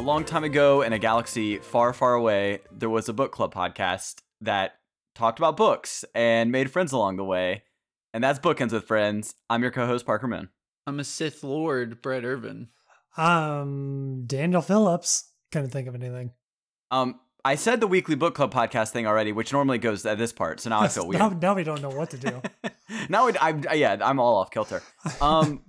long time ago in a galaxy far, far away, there was a book club podcast that talked about books and made friends along the way. And that's Bookends with Friends. I'm your co host, Parker Moon. I'm a Sith Lord, Brett Irvin. Um, Daniel Phillips. Couldn't think of anything. Um, I said the weekly book club podcast thing already, which normally goes at this part. So now I feel weird. Now, now we don't know what to do. now it, I'm yeah, I'm all off kilter. Um,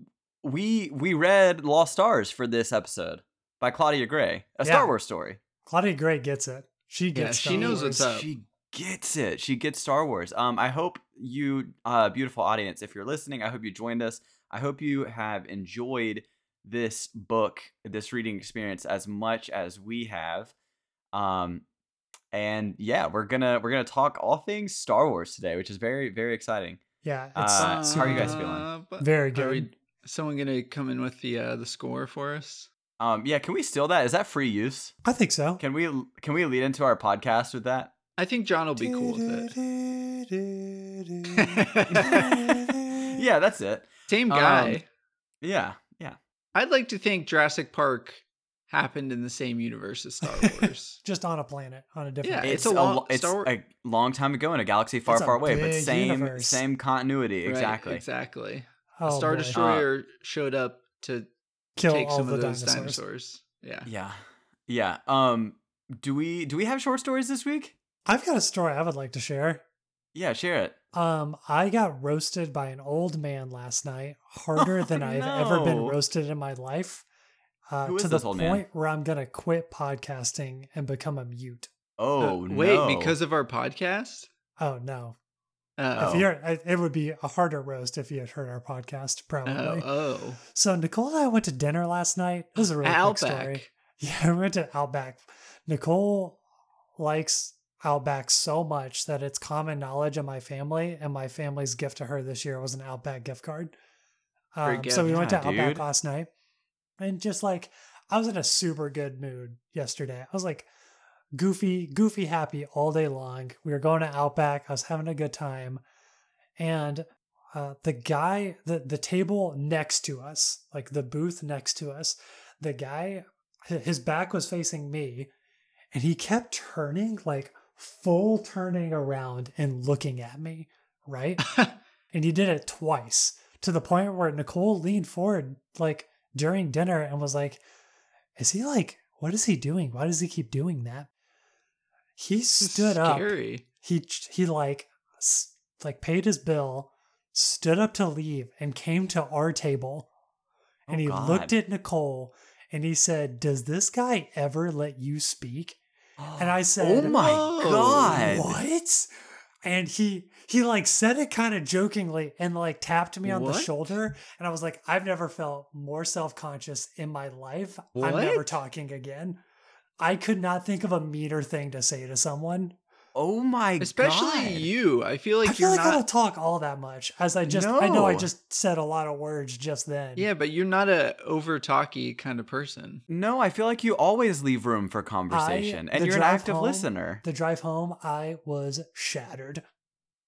we we read Lost Stars for this episode by Claudia Gray, a Yeah. Star Wars story. Claudia Gray gets it. She Yeah, gets. she Star knows Wars. what's up. She gets it. She gets Star Wars. Um, I hope you, uh, beautiful audience, if you're listening, I hope you joined us. I hope you have enjoyed this book, this reading experience as much as we have. Um, and yeah, we're gonna we're gonna talk all things Star Wars today, which is very very exciting. Yeah, it's Uh, super how are you guys feeling? Uh, but Very Are good. we, someone gonna come in with the uh, the score for us? Um, yeah, can we steal that? Is that free use? I think so. Can we can we lead into our podcast with that? I think John will be cool with it. Yeah, that's it. Same Um, guy. Yeah, yeah. I'd like to think Jurassic Park happened in the same universe as Star Wars. Just on a planet, on a different. Yeah, planet. it's a long- lo- it's Star a long time ago in a galaxy far, a far away, but same universe. same continuity. Right, Exactly. exactly. Oh, a Star boy. Destroyer showed up to kill take all some the of those dinosaurs. dinosaurs. Yeah. Yeah, yeah. Um, do we do we have short stories this week? I've got a story I would like to share. Yeah, share it. Um, I got roasted by an old man last night, harder Oh, than I've ever been roasted in my life. Uh, Who is to the this old man? point where I'm gonna quit podcasting and become a mute. Oh Uh, no! wait, because of our podcast? Oh no! Uh, If you're, it it would be a harder roast if you had heard our podcast, probably. oh, oh. So Nicole and I went to dinner last night. This is a really quick story. Yeah, we went to Outback. Nicole likes Outback so much that it's common knowledge in my family, and my family's gift to her this year was an Outback gift card. Um, so we went to Outback dude. last night, and just like I was in a super good mood yesterday. I was like goofy, goofy happy all day long. We were going to Outback. I was having a good time, and uh, the guy, the the table next to us, like the booth next to us, the guy, his back was facing me, and he kept turning, like full turning around and looking at me, right? and he did it twice to the point where Nicole leaned forward, like during dinner, and was like, "Is he like? What is he doing? Why does he keep doing that?" He stood up he he like like paid his bill, stood up to leave, and came to our table, and Oh, he God. looked at Nicole and he said, "Does this guy ever let you speak?" And I said, "Oh my god!" What? And he he like said it kind of jokingly and like tapped me on the shoulder, and I was like, I've never felt more self conscious in my life. I'm never talking again. I could not think of a meaner thing to say to someone. Oh my Especially god! you. I feel like I feel you're like I don't talk all that much, as I just I know I just said a lot of words just then. Yeah, but you're not a over talky kind of person. No, I feel like you always leave room for conversation, and you're an active home- listener. The drive home, I was shattered.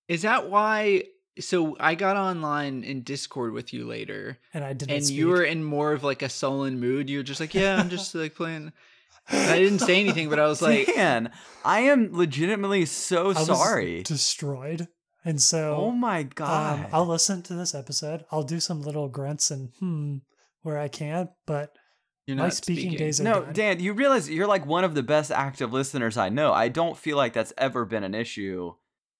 Is that why? So I got online in Discord with you later, And I didn't and speak. you were in more of like a sullen mood. You were just like, "Yeah, I'm just like playing." And I didn't say anything, but I was like, Man, I am legitimately so I was sorry. destroyed. And so oh my Um, god! I'll listen to this episode. I'll do some little grunts and hmm where I can, but "You're my speaking, speaking." days are no, done. Dan, you realize you're like one of the best active listeners I know. I don't feel like that's ever been an issue,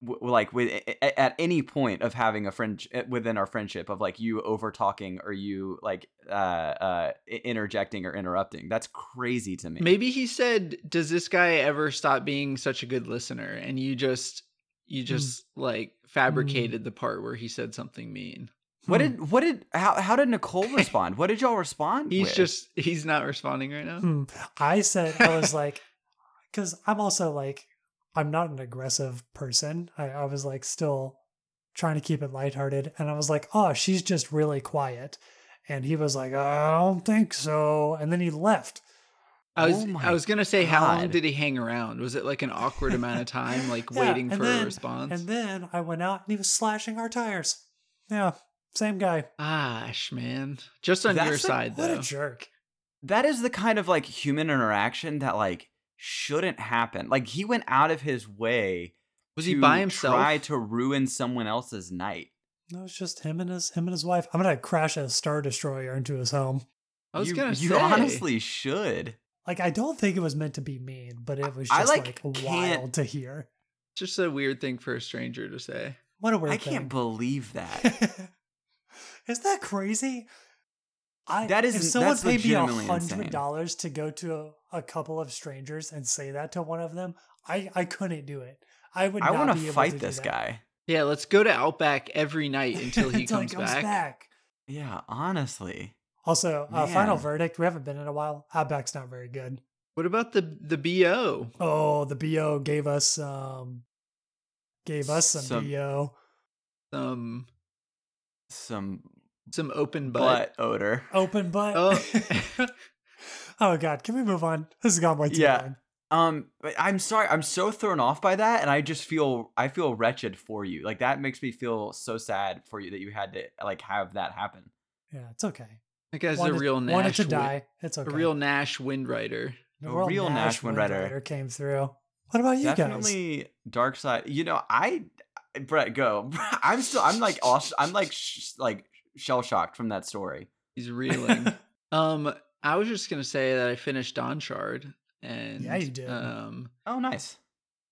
w- like with a- at any point of having a friend within our friendship of like you over talking or you like uh uh interjecting or interrupting. That's crazy to me. Maybe he said, "Does this guy ever stop being such a good listener?" And you just, you just like fabricated the part where he said something mean. What Hmm. did what did how how did Nicole respond? What did y'all respond? He's with? just, he's not responding right now. Hmm. I said I was like, because I'm also like, I'm not an aggressive person. I, I was like still trying to keep it lighthearted, and I was like, oh, she's just really quiet, and he was like, I don't think so, and then he left. I was Oh I was gonna say how long did he hang around? Was it like an awkward amount of time, like Yeah, waiting and for then- a response? And then I went out and he was slashing our tires. Yeah, same guy. Gosh, man, just on your That's a- side What though. a jerk. that is the kind of like human interaction that like shouldn't happen. Like he went out of his way Was to he by himself? try to ruin someone else's night. No, it's just him and his him and his wife. I'm gonna crash a star destroyer into his home. I was you, gonna you say. honestly should. Like I don't think it was meant to be mean, but it was I, just like, like, wild to hear. It's just a weird thing for a stranger to say. What a weird I can't believe that. is that crazy? I That is- if someone paid me a hundred dollars to go to a, a couple of strangers and say that to one of them, I I couldn't do it. I would. I want to to fight this guy. Yeah, let's go to Outback every night until he Until comes, back. Yeah, honestly. Also, uh, final verdict. We haven't been in a while. Outback's not very good. What about the the BO? Oh, the bo gave us um, gave us some, Some- bo. Some Some some open butt. butt odor. Open butt. Oh. oh God, can we move on? This has gone way too Yeah. long. Um, I'm sorry. I'm so thrown off by that, and I just feel I feel wretched for you. Like that makes me feel so sad for you that you had to like have that happen. Yeah, it's okay. That guy's wanted, a real Nash wanted to die. It's okay. A real Nash Windrider. The a real Nash Windrider. Windrider came through. What about you guys? Definitely dark side. You know, I Brett, go. I'm still. I'm like all. I'm like sh- like shell shocked from that story. He's reeling. um, I was just gonna say that I finished Dawnshard, and Yeah, you did. Um, Oh, nice.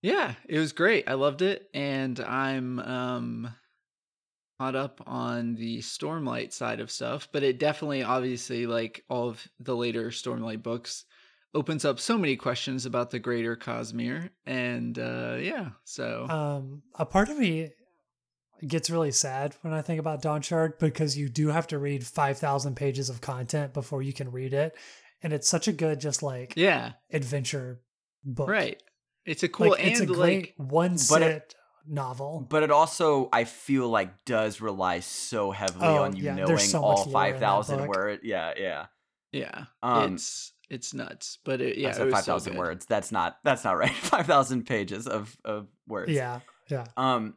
yeah, it was great. I loved it, and I'm um caught up on the Stormlight side of stuff. But it definitely, obviously, like all of the later Stormlight books, opens up so many questions about the greater Cosmere, and uh yeah, so um, a part of me gets really sad when I think about Dawnshard because you do have to read five thousand pages of content before you can read it, and it's such a good just like yeah, adventure book. right. It's a cool Like and it's a great like one But sit it- novel. But it also, I feel like, does rely so heavily Oh, on you yeah, knowing so all much lore in that five thousand words. Yeah, yeah. yeah, Um, it's it's nuts. But it, yeah, I it said was five so words. That's not. That's not right. Five thousand pages of of words. yeah, yeah. Um,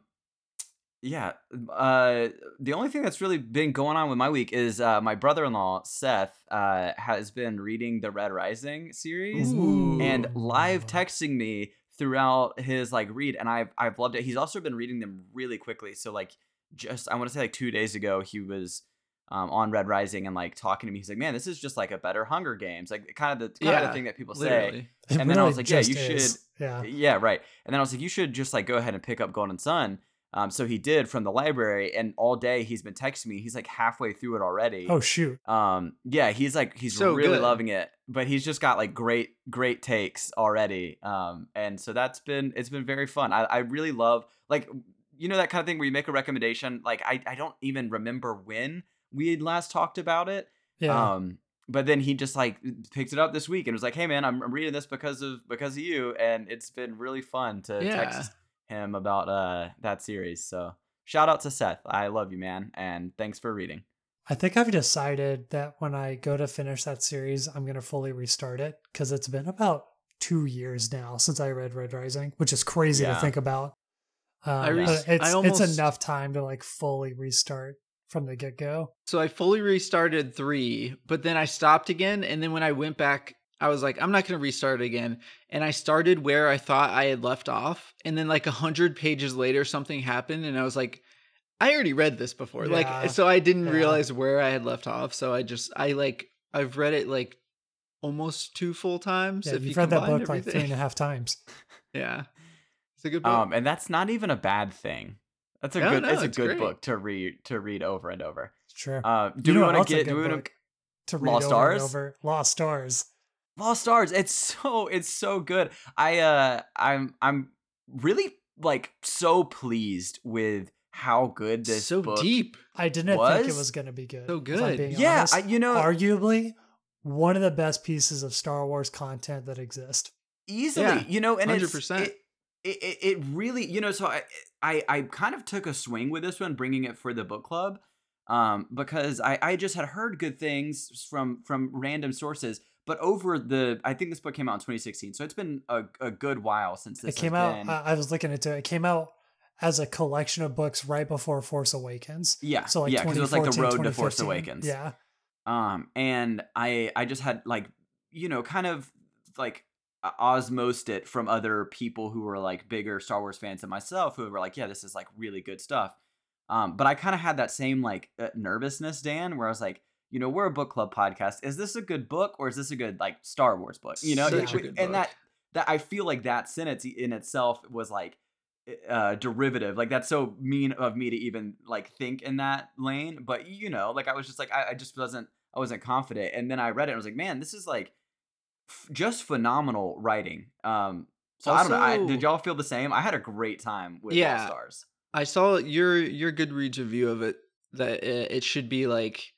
yeah. Uh, the only thing that's really been going on with my week is uh, my brother-in-law Seth uh has been reading the Red Rising series Ooh. and live texting me throughout his like read, and I've I've loved it. He's also been reading them really quickly. So like, just I want to say like two days ago he was. Um, on Red Rising and like talking to me, he's like, "Man, this is just like a better Hunger Games, like kind of the kind of the thing that people say." Literally. It And then I was like, yeah, you is. should- Yeah. Yeah, right. And then I was like, you should just like go ahead and pick up Golden Son. Um, so he did from the library, and all day he's been texting me. He's like halfway through it already. Oh shoot. Um, yeah, he's like he's So really good. loving it, but he's just got like great great takes already. Um, and so that's been it's been very fun. I I really love like you know that kind of thing where you make a recommendation. Like I I don't even remember when we had last talked about it. Yeah. Um, but then he just like picked it up this week and was like, "Hey man, I'm, I'm reading this because of because of you," and it's been really fun to Yeah. text him about uh that series. So shout out to Seth. I love you, man, and thanks for reading. I think I've decided that when I go to finish that series, I'm going to fully restart it because it's been about two years now since I read Red Rising, which is crazy to think about. Um, I but res- it's, I almost- it's enough time to like fully restart from the get go. So I fully restarted three, but then I stopped again. And then when I went back, I was like, I'm not going to restart it again. And I started where I thought I had left off. And then, like, a hundred pages later, something happened. And I was like, I already read this before. Yeah, like, so I didn't yeah. realize where I had left off. So I just, I like, I've read it like almost two full times. Yeah, if you've you read that book like three everything. and a half times. Yeah. It's a good book. Um, and that's not even a bad thing. That's a No, good. no, it's a good great. book to read to read over and over. Sure. Uh, do you we want to get? Do we want book to read Lost over and Stars? over? Lost Stars. Lost Stars. It's so it's so good. I uh I'm I'm really like so pleased with how good this so book. deep. I didn't think it was going to be good. So good. Yeah. I, you know, arguably one of the best pieces of Star Wars content that exist. easily Yeah, you know and it's 100%. it, it, it, it really you know so I, I i kind of took a swing with this one bringing it for the book club um because i i just had heard good things from from random sources but over the i think this book came out in 2016 so it's been a, a good while since this it came out. been- I was looking into it. It came out as a collection of books right before Force Awakens. yeah So like yeah because it was like the 2014, road to force awakens Yeah, um and i i just had like you know, kind of like osmosed it from other people who were like bigger Star Wars fans than myself, who were like, yeah, this is like really good stuff. Um, but I kind of had that same like uh, nervousness, Dan, where I was like, you know, we're a book club podcast. Is this a good book or is this a good like Star Wars book? You know, Such It- a good and that book. that I feel like that sentence in itself was like uh derivative like that's so mean of me to even like think in that lane but you know like i was just like i, I just wasn't i wasn't confident and then i read it and i was like man this is like f- just phenomenal writing um so i don't know I, did y'all feel the same i had a great time with Yeah. Lost stars I saw your your Goodreads review of it that uh, it should be like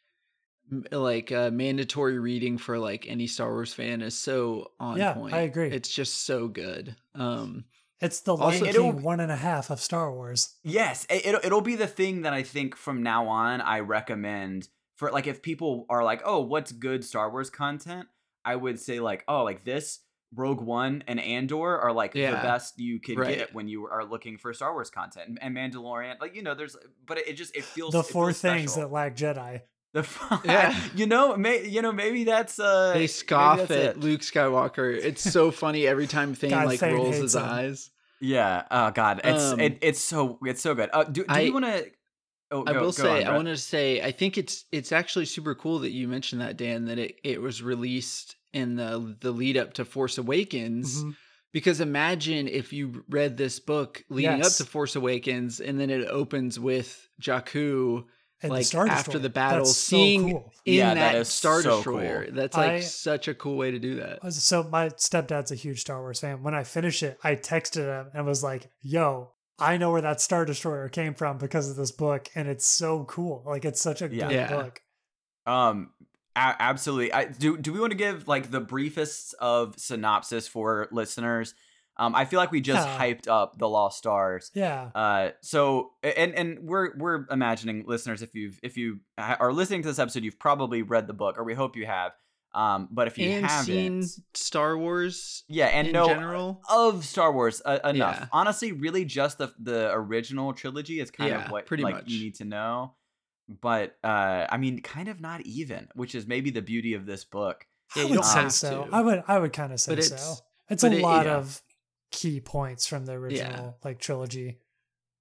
like a mandatory reading for like any Star Wars fan is so on Yeah, point. I agree. It's just so good. Um It's the Also- Lion It'll- King one and a half of Star Wars. Yes, it, it'll it'll be the thing that I think from now on I recommend for like if people are like, oh, what's good Star Wars content? I would say like, oh, like this Rogue One and Andor are like the best you could right. get when you are looking for Star Wars content, and, and Mandalorian, like you know, there's, but it, it just it feels The it four feels things special. that lack Jedi. The f- Yeah. you know, may, you know, maybe that's uh, they scoff that's at it. Luke Skywalker. It's so funny every time Thane God, like Thane rolls his him. eyes. Yeah. Oh God, it's Um, it, it's so it's so good. Uh, do do I- you want to? Oh, I go- will go say, on, I Brett. wanted to say, I think it's it's actually super cool that you mentioned that, Dan, that it, it was released in the the lead up to Force Awakens. Mhm. Because imagine if you read this book leading Yes. up to Force Awakens, and then it opens with Jakku And the like Star after the battle, That's so seeing cool. in Yeah, that that, is Star so Destroyer. cool. That's like I- such a cool way to do that. So my stepdad's a huge Star Wars fan. When I finished it, I texted him and was like, "Yo, I know where that Star Destroyer came from because of this book, and it's so cool. Like it's such a Yeah. good Yeah. book." Um, a- absolutely. I do. Do we want to give like the briefest of synopsis for listeners? Um, I feel like we just Yeah. hyped up the Lost Stars. Yeah, Uh, so and and we're we're imagining listeners if you've if you are listening to this episode, you've probably read the book, or we hope you have. Um, but if you And haven't, seen Star Wars yeah, and in know general. of Star Wars uh, enough. Yeah. Honestly, really, just the the original trilogy is kind Yeah, of what pretty like much. you need to know. But uh, I mean, kind of not even, which is maybe the beauty of this book. Yeah, I would don't say so. I would. I would kind of say But so. it's- It's but a it- lot yeah. of key points from the original like trilogy.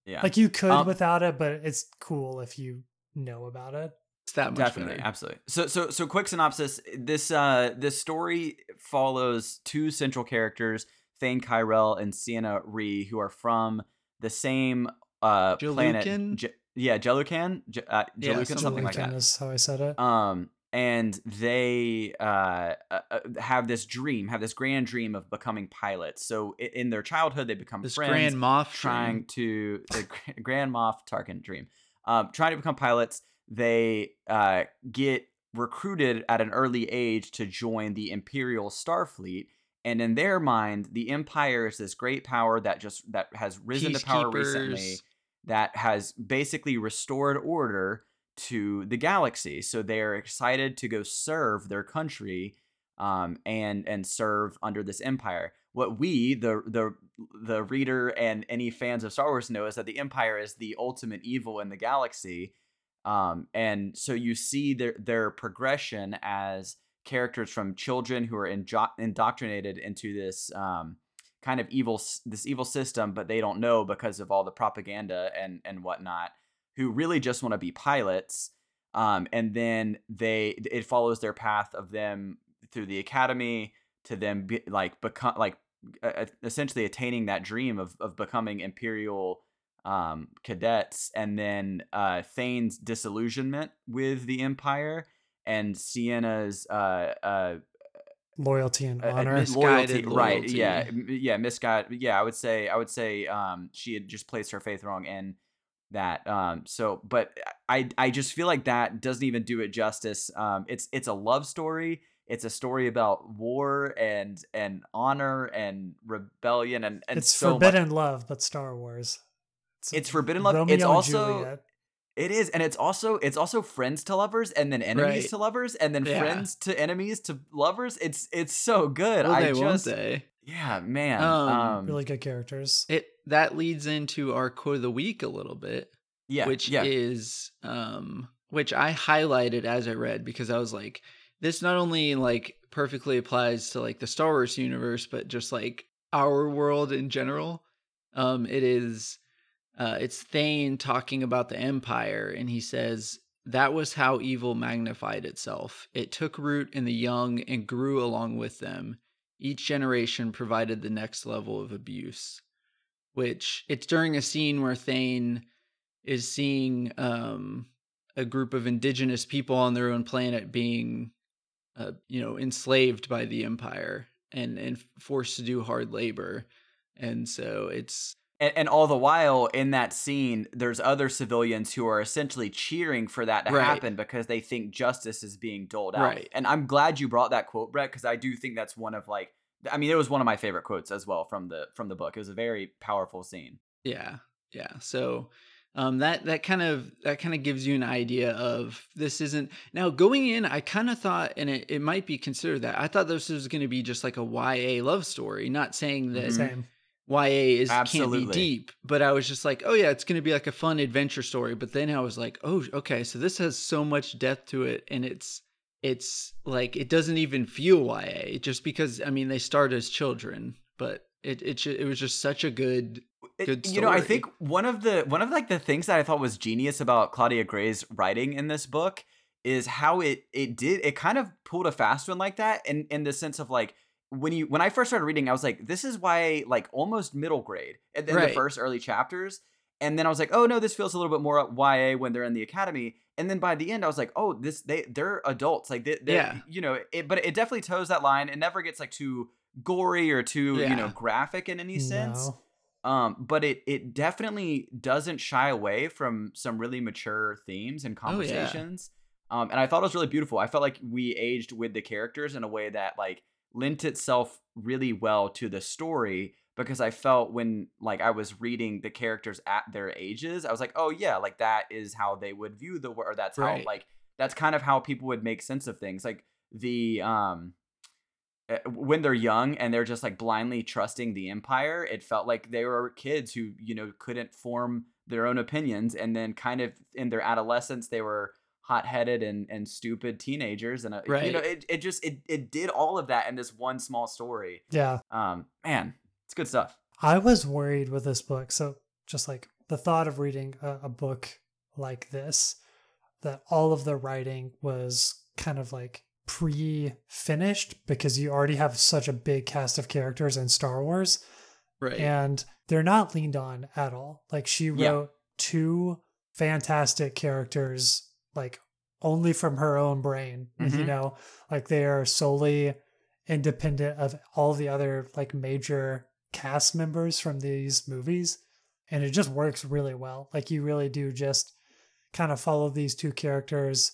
Yeah, Like you could Um, without it, but it's cool if you know about it. It's that much definitely better. absolutely so so so quick synopsis this uh this story follows two central characters thane Kyrell and Ciena Ree, who are from the same uh planet J- yeah Jelucan J- uh, Yeah, something something like Julie that is how I said it. um and they uh, uh uh, have this dream have this grand dream of becoming pilots so in their childhood they become This friends Grand Moff trying dream. to the Grand Moff Tarkin dream, um, trying to become pilots. They uh, get recruited at an early age to join the Imperial Starfleet, and in their mind, the Empire is this great power that just that has risen to power recently, that has basically restored order to the galaxy. So they're excited to go serve their country um, and and serve under this empire. What we, the the the reader and any fans of Star Wars know is that the empire is the ultimate evil in the galaxy. Um, and so you see their their progression as characters from children who are injo- indoctrinated into this um, kind of evil this evil system, but they don't know because of all the propaganda and and whatnot. Who really just want to be pilots, um, and then they it follows their path of them through the academy to them be, like become like uh, essentially attaining that dream of of becoming imperial um, cadets, and then uh, Thane's disillusionment with the empire and Ciena's uh, uh, Loyalty and honor. mis- Misguided right? loyalty. Yeah, m- yeah, misguided. Yeah, I would say, I would say, um, she had just placed her faith wrong in that. Um, so, but I, I just feel like that doesn't even do it justice. Um, it's, it's a love story. It's a story about war and and honor and rebellion and and it's so much- forbidden love, but Star Wars. It's forbidden love. Romeo It's also Juliet. it is, and it's also it's also friends to lovers, and then enemies Right. to lovers, and then Yeah. friends to enemies to lovers. It's it's so good. Will I they, won't just they? yeah, man. Um, Um, really good characters. It that leads into our quote of the week a little bit, yeah, which yeah, is um which I highlighted as I read because I was like, this not only like perfectly applies to like the Star Wars universe, but just like our world in general. Um, it is, uh, it's Thane talking about the Empire, and he says that was how evil magnified itself. It took root in the young and grew along with them. Each generation provided the next level of abuse. Which it's during a scene where Thane is seeing um, a group of indigenous people on their own planet being uh, you know enslaved by the empire and and forced to do hard labor and so it's and, and all the while in that scene there's other civilians who are essentially cheering for that to Right. happen because they think justice is being doled out Right. and i'm glad you brought that quote brett because i do think that's one of like i mean it was one of my favorite quotes as well from the from the book it was a very powerful scene yeah yeah so um that that kind of that kind of gives you an idea of this isn't now going in i kind of thought and it, it might be considered that i thought this was going to be just like a ya love story not saying that Mhm. Same. YA is can't be deep, but I was just like, oh yeah, it's going to be like a fun adventure story. But then I was like, oh okay, so this has so much depth to it, and it's it's like it doesn't even feel YA just because I mean they start as children, but it it it was just such a good Good you know i think one of the one of like the things that i thought was genius about claudia gray's writing in this book is how it it did it kind of pulled a fast one like that in in the sense of like when you when i first started reading i was like this is why like almost middle grade in, in the first early chapters and then i was like oh no this feels a little bit more ya when they're in the academy and then by the end i was like oh this they they're adults like they, they're Yeah. you know it, but it definitely toes that line it never gets like too gory or too you know graphic in any sense No. um but it it definitely doesn't shy away from some really mature themes and Oh, yeah. conversations um and i thought it was really beautiful i felt like we aged with the characters in a way that like lent itself really well to the story because i felt when like i was reading the characters at their ages i was like oh yeah like that is how they would view the world or that's Right. how like that's kind of how people would make sense of things like the um uh, when they're young and they're just like blindly trusting the empire it felt like they were kids who you know couldn't form their own opinions and then kind of in their adolescence they were hot-headed and and stupid teenagers and uh, you know it, it just it, it did all of that in this one small story Yeah. um man it's good stuff I was worried with this book. So, just like the thought of reading a, a book like this, that all of the writing was kind of like pre finished because you already have such a big cast of characters in Star Wars right. and they're not leaned on at all. Like, she Yeah. wrote two fantastic characters, like only from her own brain, you Mhm. know, like they are solely independent of all the other like major cast members from these movies and it just works really well like you really do just kind of follow these two characters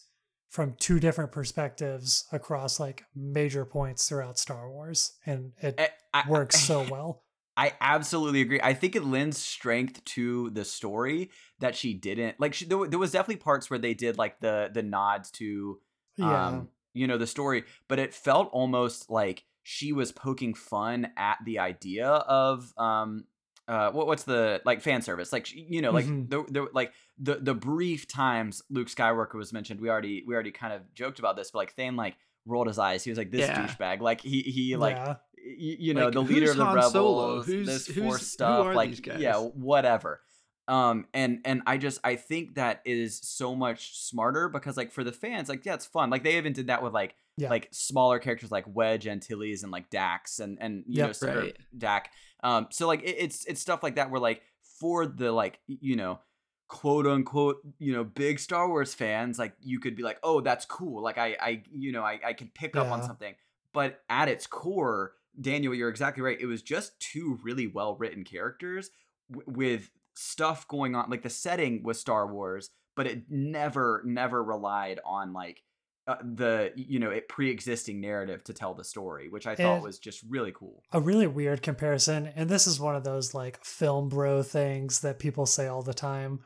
from two different perspectives across like major points throughout Star Wars and it I- I- works so well I absolutely agree. I think it lends strength to the story that she didn't like. She, there, there was definitely parts where they did like the the nods to, yeah um, you know, the story, but it felt almost like she was poking fun at the idea of, um, uh, what what's the like fan service? Like you know, like Mhm. the the like the the brief times Luke Skywalker was mentioned. We already we already kind of joked about this, but like Thane like rolled his eyes. He was like this Yeah. douchebag. Like he he like yeah. y- you know Like, the leader of the Han rebels Solo? Who's- this who's- force stuff like yeah whatever um and and i just i think that is so much smarter because like for the fans like yeah it's fun like they even did that with like Yeah. like smaller characters like wedge antilles and like dax and and you Yep. know Right. dak um so like it, it's it's stuff like that where like for the like you know quote unquote you know big star wars fans like you could be like oh that's cool like i i you know i, I could pick up on something but at its core daniel you're exactly right it was just two really well written characters w- with stuff going on like the setting was star wars but it never never relied on like uh, the you know it pre-existing narrative to tell the story which i thought And- was just really cool a really weird comparison and this is one of those like film bro things that people say all the time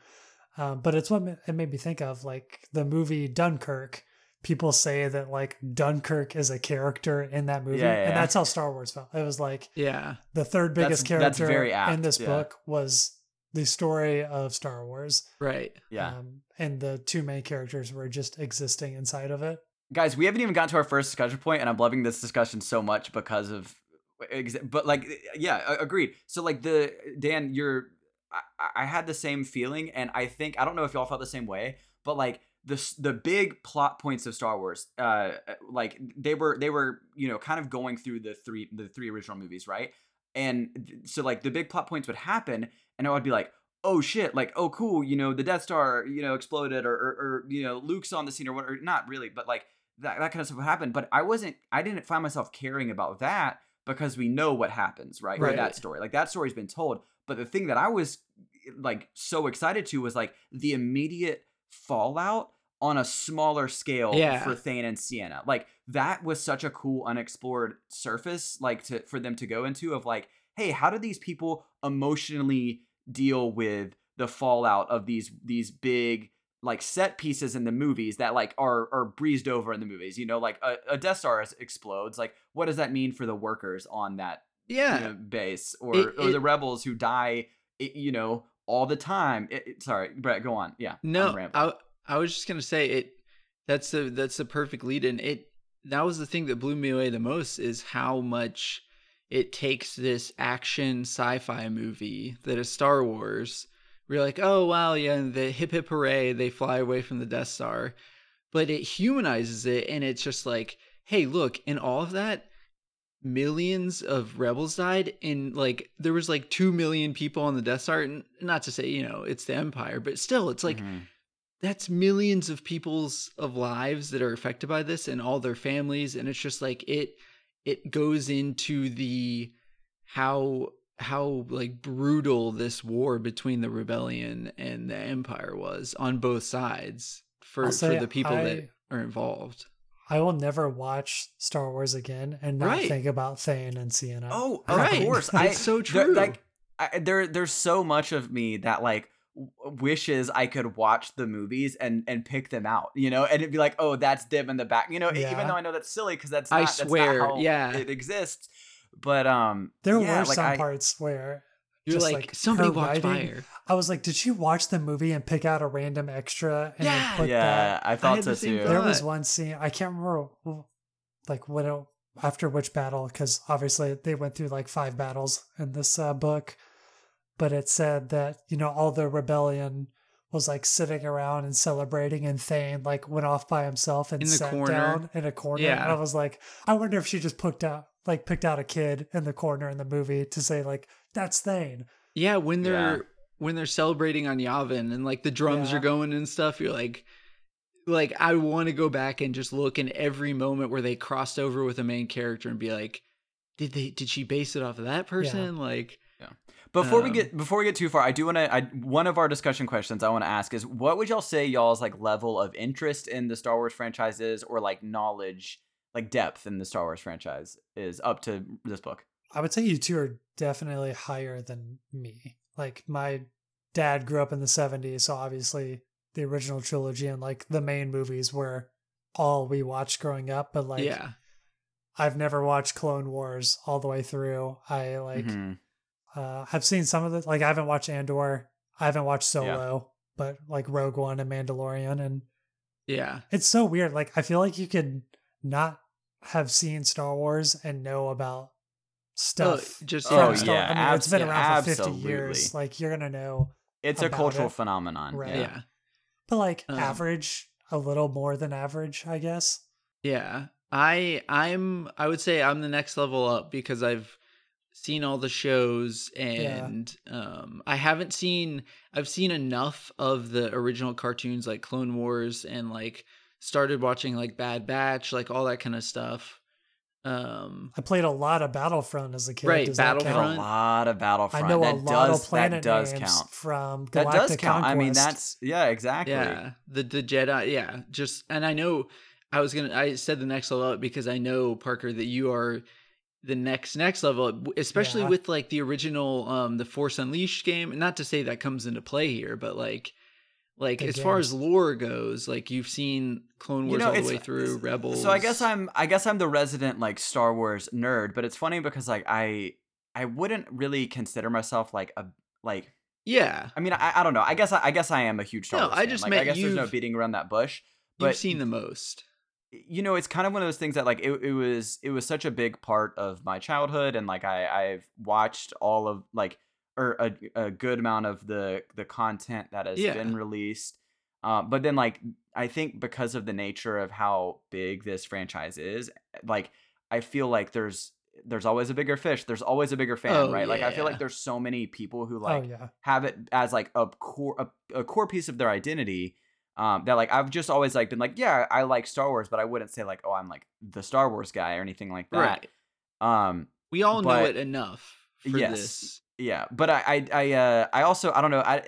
um, but it's what it made me think of like the movie dunkirk people say that like dunkirk is a character in that movie Yeah, yeah, and yeah. that's how star wars felt it was like yeah. the third biggest That's- that's character very apt, in this yeah. book was the story of star wars Right. yeah um, and the two main characters were just existing inside of it guys, we haven't even gotten to our first discussion point, and I'm loving this discussion so much because of, but like, yeah, agreed. So like the Dan, you're, I, I had the same feeling, and I think I don't know if y'all felt the same way, but like the the big plot points of Star Wars, uh, like they were they were you know kind of going through the three the three original movies, right? And so like the big plot points would happen, and I would be like, oh shit, like oh cool, you know the Death Star, you know exploded, or or, or you know Luke's on the scene or what, or not really, but like that that kind of stuff would happen. But I wasn't, I didn't find myself caring about that because we know what happens, right? With Right. that story, like that story's been told. But the thing that I was like so excited to was like the immediate fallout on a smaller scale Yeah. for Thane and Ciena. Like that was such a cool unexplored surface like to for them to go into of like, hey, how do these people emotionally deal with the fallout of these these big like set pieces in the movies that like are are breezed over in the movies. You know, like a, a Death Star explodes. Like, what does that mean for the workers on that Yeah. you know, base or It- or it- the rebels who die? You know, all the time. It- sorry, Brett, go on. Yeah, No. I I was just gonna say it. That's the that's the perfect lead in. It that was the thing that blew me away the most is how much it takes this action sci-fi movie that is Star Wars. We're like, oh wow, yeah, the hip hip hooray, they fly away from the Death Star, but it humanizes it, and it's just like, hey, look, in all of that, millions of rebels died and like there was like 2 million people on the death star and not to say you know it's the empire but still it's like Mhm. That's millions of people's of lives that are affected by this and all their families and it's just like it it goes into the how how like brutal this war between the rebellion and the empire was on both sides for for the people I- that are involved I will never watch Star Wars again and not Right. think about Thane and Ciena. Oh, ever. of Right. course. I, It's so there- true. like, I, there, there's so much of me that like w- wishes I could watch the movies and and pick them out, you know, and it'd be like, oh, that's them in the back, you know. Yeah. Even though I know that's silly because that's I not, that's not swear, how yeah. it exists. But um, There yeah, were like, some I- parts where you're just, like, like, somebody her walked by writing- her I was like, did she watch the movie and pick out a random extra and Yeah. then put Yeah, that? I thought had so the too. There was one scene I can't remember, like what it, after which battle, because obviously they went through like five battles in this uh, book, but it said that you know all the rebellion was like sitting around and celebrating, and Thane like went off by himself and In sat corner. down in a corner. Yeah. And I was like, I wonder if she just picked out like picked out a kid in the corner in the movie to say like that's Thane. Yeah, when they're Yeah. when they're celebrating on Yavin and like the drums Yeah. are going and stuff, you're like like I want to go back and just look in every moment where they crossed over with a main character and be like, did they did she base it off of that person? Like Before we Um, get before we get too far, I do want to. I one of our discussion questions I want to ask is, what would y'all say y'all's like level of interest in the Star Wars franchise is, or like knowledge, like depth in the Star Wars franchise is up to this book? I would say you two are definitely higher than me. Like my dad grew up in the 70s, so obviously the original trilogy and like the main movies were all we watched growing up, but like yeah. I've never watched Clone Wars all the way through. I like Mhm. Uh I've seen some of the like I haven't watched Andor, I haven't watched Solo, but like Rogue One and Mandalorian and Yeah. it's so weird. Like I feel like you could not have seen Star Wars and know about stuff. Oh, just Oh, from yeah. Star- yeah, I mean, it's been abs- around for 50 years. Like you're gonna know, It's a cultural it. phenomenon. Right. Yeah. Yeah. but like Um, average, a little more than average, I guess. Yeah. I I'm I would say I'm the next level up because I've seen all the shows and um I haven't seen I've seen enough of the original cartoons like Clone Wars and like started watching like Bad Batch, like all that kind of stuff. Um I played a lot of Battlefront as a kid. Right, Does that count? a lot of Battlefront. I know that a lot does, of planet that does names count. from Galactic That does count. I mean, that's yeah, exactly. Yeah, the the Jedi. Yeah, just and I know I was gonna. I said the next level up because I know Parker that you are the next next level, especially Yeah. with like the original um the Force Unleashed game. Not to say that comes into play here, but like like Good as far as lore goes, like you've seen Clone You Wars know, all the way through, Rebels. So I guess I'm I guess I'm the resident like Star Wars nerd, but it's funny because like I I wouldn't really consider myself like a like yeah. I mean I, I don't know. I guess I, I guess I am a huge Star No, Wars I fan. just like, I guess there's no beating around that bush. You've seen the most. You know, it's kind of one of those things that like it, it was it was such a big part of my childhood, and like I I've watched all of like or a, a good amount of the the content that has Yeah. been released. Uh, but then like I think because of the nature of how big this franchise is, like I feel like there's there's always a bigger fish. There's always a bigger fan, Oh, right? Like I feel like there's so many people who like oh yeah. have it as like a core a, a core piece of their identity um that like I've just always like been like yeah I like Star Wars but I wouldn't say like oh I'm like the Star Wars guy or anything like that Right. um We all know it enough for Yes. this. yeah but I I I uh I also I don't know I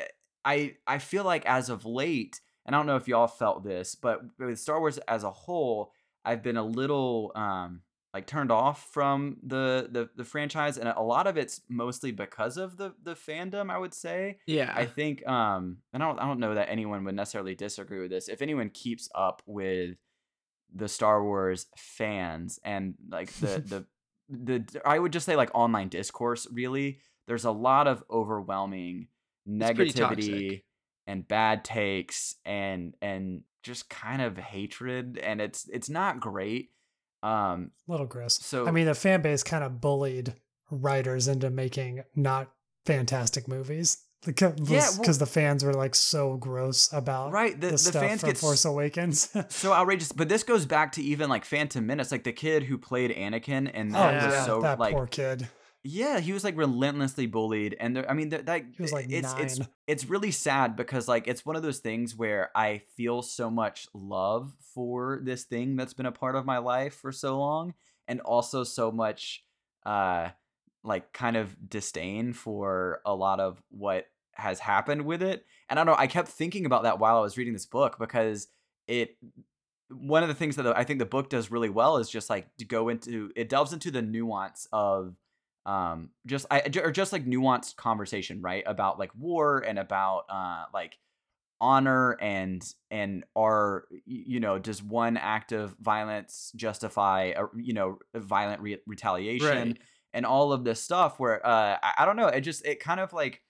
I I feel like as of late and I don't know if y'all felt this but with Star Wars as a whole I've been a little um like turned off from the the the franchise and a lot of it's mostly because of the the fandom I would say Yeah. I think um and I don't I don't know that anyone would necessarily disagree with this. If anyone keeps up with the Star Wars fans and like the the the I would just say like online discourse really, there's a lot of overwhelming It's pretty toxic. negativity and bad takes and and just kind of hatred and it's it's not great. Um little gross. so I mean, the fan base kind of bullied writers into making not fantastic movies because Yeah, well- the fans were like so gross about right the, the, the, stuff fans from get Force Awakens. so outrageous. But this goes back to even like Phantom Menace, like the kid who played Anakin, and oh that yeah, was so that like poor kid. Yeah, he was like relentlessly bullied, and there, I mean that, that He was like it's it's nine. it's really sad because like it's one of those things where I feel so much love for this thing that's been a part of my life for so long, and also so much uh like kind of disdain for a lot of what has happened with it. And I don't know, I kept thinking about that while I was reading this book because it one of the things that I think the book does really well is just like to go into it delves into the nuance of um just I or just like nuanced conversation, right? About like war and about uh like honor and and are you know does one act of violence justify a, you know violent re- retaliation Right. and all of this stuff where uh I, I don't know it just it kind of like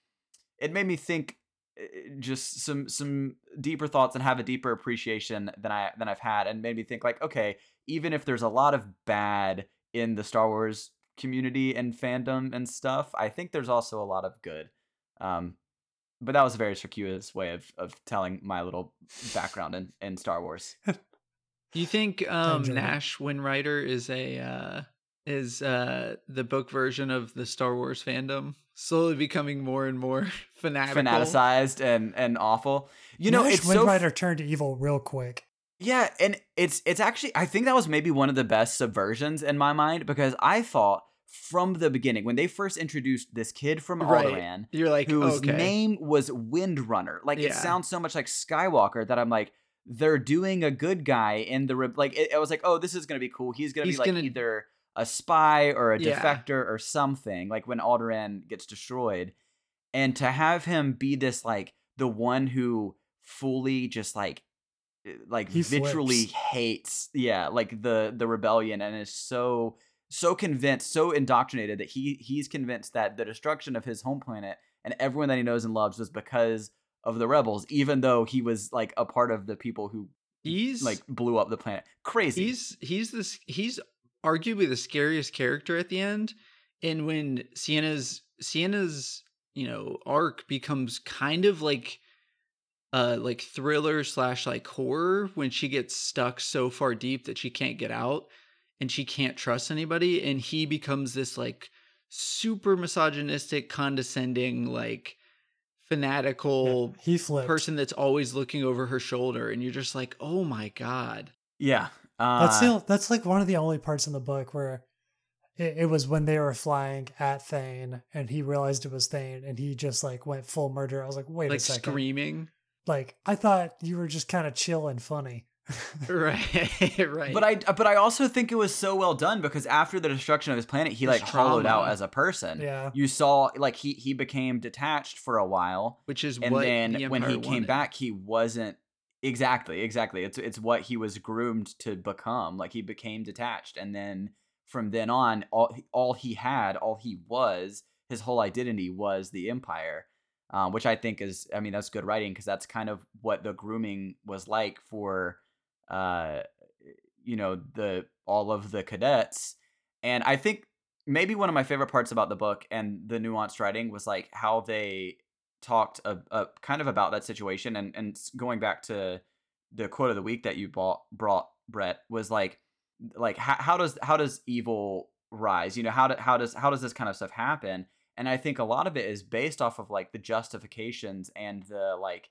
it made me think uh, just some some deeper thoughts and have a deeper appreciation than I than I've had and made me think like okay even if there's a lot of bad in the Star Wars community and fandom and stuff I think there's also a lot of good um but that was a very circuitous way of of telling my little background in in Star Wars Do you think um. Nash Windrider is a uh, is uh, the book version of the Star Wars fandom, slowly becoming more and more fanatical? fanaticized and and awful you know Nash it's so Windrider turned evil real quick. Yeah, and it's it's actually I think that was maybe one of the best subversions in my mind because I thought from the beginning when they first introduced this kid from Right. Alderaan You're like, whose okay, name was Windrunner. Like it sounds so much like Skywalker that I'm like they're doing a good guy in the re- like it, I was like, "Oh, this is going to be cool. He's going to He's be like gonna- either a spy or a Yeah. defector or something." Like when Alderaan gets destroyed and to have him be this like the one who fully just like eh, like He literally hates yeah like the the rebellion and is so so convinced so indoctrinated that he he's convinced that the destruction of his home planet and everyone that he knows and loves was because of the rebels even though he was like a part of the people who he's like blew up the planet. Crazy. He's he's this he's arguably the scariest character at the end and when Ciena's Ciena's you know arc becomes kind of like uh like thriller slash like horror when she gets stuck so far deep that she can't get out and she can't trust anybody and he becomes this like super misogynistic condescending like fanatical He flipped. person that's always looking over her shoulder and you're just like oh my god yeah uh, That's still that's like one of the only parts in the book where it, it was when they were flying at Thane and he realized it was Thane and he just like went full murder. I was like, wait like a second. screaming Like I thought you were just kind of chill and funny. right right But I but I also think it was so well done because after the destruction of his planet, he His like hollowed out as a person. yeah. You saw like he he became detached for a while, which is and then the when he Empire came back, he wasn't exactly exactly. It's it's what he was groomed to become. Like he became detached, and then from then on, all all he had, all he was, his whole identity was the Empire. Um, which I think is, I mean, that's good writing because that's kind of what the grooming was like for, uh, you know the all of the cadets and i think maybe one of my favorite parts about the book and the nuanced writing was like how they talked a, a kind of about that situation and and going back to the quote of the week that you bought brought Brett was like like how, how does how does evil rise? You know how do, how does how does this kind of stuff happen? And i think a lot of it is based off of like the justifications and the like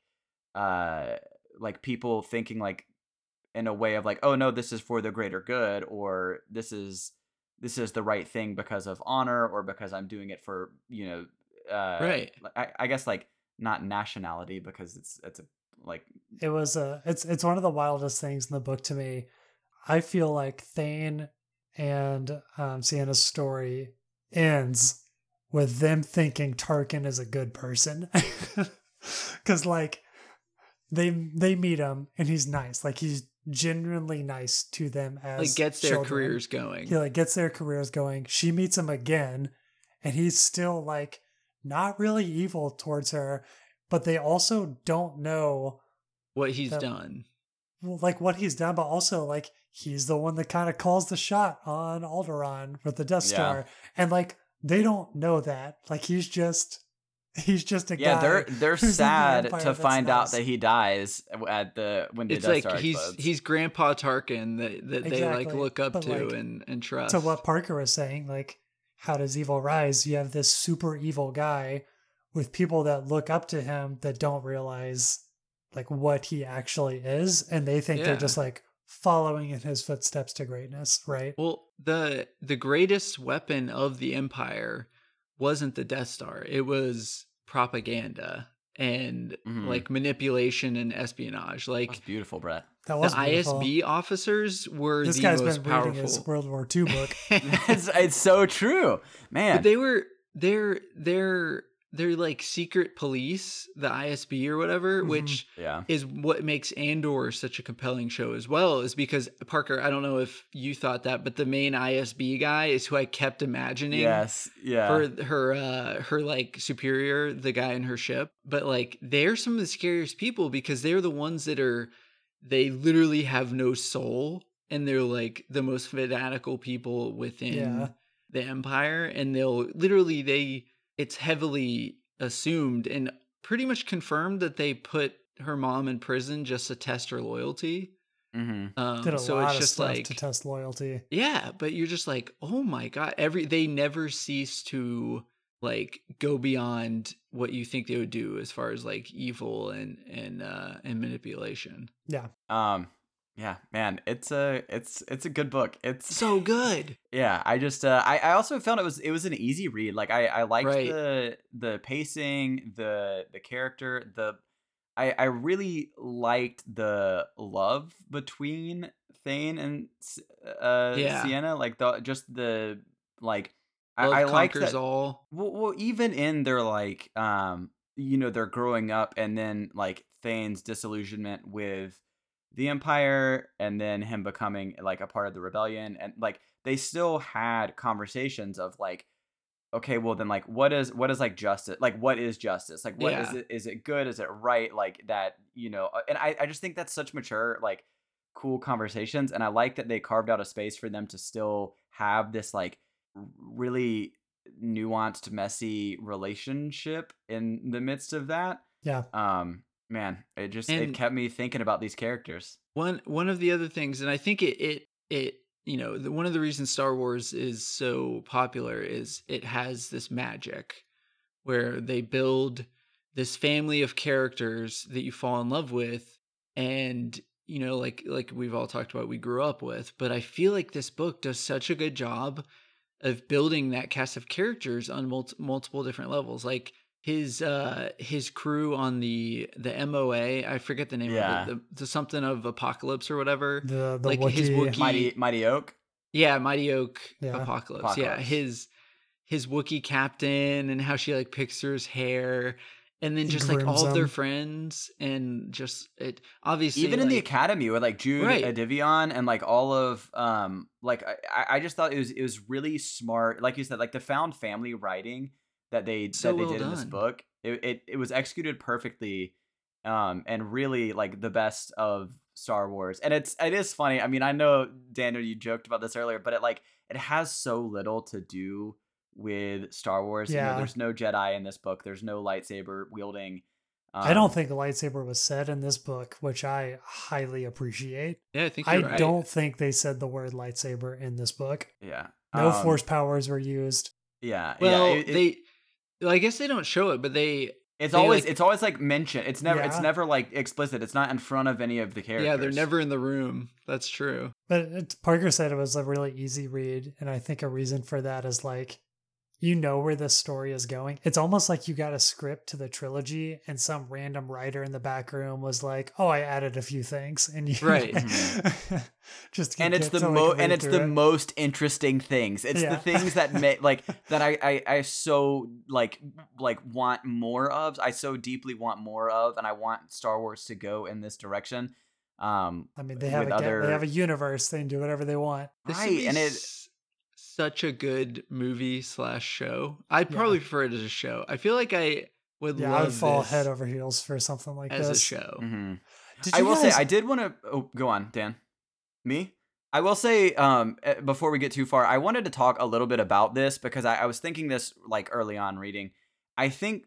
uh like people thinking like in a way of like oh no this is for the greater good or this is this is the right thing because of honor or because i'm doing it for you know uh Right. I, I guess like not nationality because it's it's a like it was a it's it's one of the wildest things in the book to me. I feel like Thane and um, Ciena's story ends with them thinking Tarkin is a good person, because like they they meet him and he's nice, like he's genuinely nice to them as like gets their children. careers going. He like gets their careers going. She meets him again, and he's still like not really evil towards her, but they also don't know what he's that- done. well, like what he's done, but also like he's the one that kind of calls the shot on Alderaan with the Death Yeah. Star, and like they don't know that. Like he's just he's just a yeah guy. they're they're who's the sad to that's find out that he dies at the when the It's Death like Star he's explodes. he's Grandpa Tarkin that, that they like look up but, to like, and and trust. to what Parker was saying, like, how does evil rise? You have this super evil guy with people that look up to him that don't realize like what he actually is, and they think Yeah. they're just like following in his footsteps to greatness, right? Well, the the greatest weapon of the Empire wasn't the Death Star. It was propaganda and Mhm. like manipulation and espionage. That's Like beautiful, Brett. That the beautiful. ISB officers were This the guy's most been reading powerful. his World War II book. it's, it's so true, man. but they were they're they're they're like secret police, the ISB or whatever, Mhm. which yeah, is what makes Andor such a compelling show as well, is because Parker, I don't know if you thought that, but the main ISB guy is who I kept imagining yes, yeah. for her uh her like superior, the guy in her ship. But like they're some of the scariest people because they're the ones that are they literally have no soul and they're like the most fanatical people within Yeah. the empire and they'll literally they it's heavily assumed and pretty much confirmed that they put her mom in prison just to test her loyalty. hmm Um, Did a so lot it's of just stuff like to test loyalty. yeah, but you're just like, oh my god, every they never cease to like go beyond what you think they would do as far as like evil and and uh and manipulation. Yeah. Um, yeah, man, it's a it's it's a good book. It's So good. Yeah, I just uh, I I also found it was it was an easy read. Like I I liked Right. the the pacing, the the character, the I I really liked the love between Thane and uh Yeah. Ciena. Like the just the like I, Love I like that. all. Well, well, even in their like, um, you know, they're growing up, and then like Thane's disillusionment with the Empire, and then him becoming like a part of the rebellion, and like they still had conversations of like, okay, well then like, what is what is like justice? Like, what is justice? Like, what is Yeah. it? Is it good? Is it right? Like that, you know? uh, And I I just think that's such mature like cool conversations, and I like that they carved out a space for them to still have this like really nuanced messy relationship in the midst of that Yeah. um man it just it kept me thinking about these characters One one of the other things, and I think it it it you know the, one of the reasons Star Wars is so popular is it has this magic where they build this family of characters that you fall in love with, and you know like like we've all talked about we grew up with. But I feel like this book does such a good job of building that cast of characters on mul- multiple different levels, like. His uh his crew on the the MOA I forget the name Yeah. of it the, the something of apocalypse or whatever The the Like his Wookiee- Wookiee- mighty mighty oak yeah mighty oak Yeah. apocalypse. yeah his his Wookiee captain and how she like picks her his hair and then just like grooms all of their friends and just it obviously even in the academy with like jude Right. Edivon and like all of um like I- I, I just thought it was it was really smart like you said like the found family writing that they So that they well did in this book it, it it was executed perfectly um and really like the best of Star Wars, and it's it is funny. I mean, I know Daniel, you joked about this earlier, but it like it has so little to do with Star Wars. You know, Yeah. there's no Jedi in this book. There's no lightsaber wielding. I don't um, think a lightsaber was said in this book, which I highly appreciate. Yeah, I think I you're right. don't think they said the word lightsaber in this book. Yeah. No um, force powers were used. Yeah. Well, yeah. it- it- they. Well, I guess they don't show it, but they. It's they, always like- it's always like mentioned. It's never it's never like explicit. It's not in front of any of the characters. Yeah, they're never in the room. That's true. But it, Parker said it was a really easy read, and I think a reason for that is like you know where this story is going. It's almost like you got a script to the trilogy, and some random writer in the back room was like, "Oh, I added a few things," and you Right. just and it's the to, like, mo and it's the it. most interesting things. It's Yeah. the things that make like that I, I I so like like want more of. I so deeply want more of, and I want Star Wars to go in this direction. Um, I mean, they have a other- they have a universe. They can do whatever they want. Right, and it s- such a good movie slash show. I'd probably prefer it as a show. I feel like I would Yeah, love I would fall this head over heels for something like as this. a show. mhm. Did I will guys- say I did want to. Oh, go on, Dan. Me. I will say um, eh, before we get too far, I wanted to talk a little bit about this because I, I was thinking this like early on reading. I think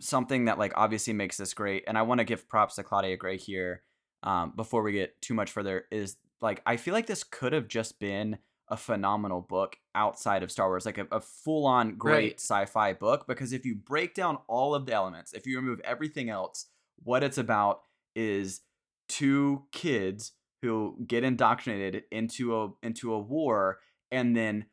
something that like obviously makes this great, and I want to give props to Claudia Gray here. Um, before we get too much further, is like I feel like this could have just been a phenomenal book outside of Star Wars, like a, a full on great Right. sci-fi book. Because if you break down all of the elements, if you remove everything else, what it's about is two kids who get indoctrinated into a into a war and then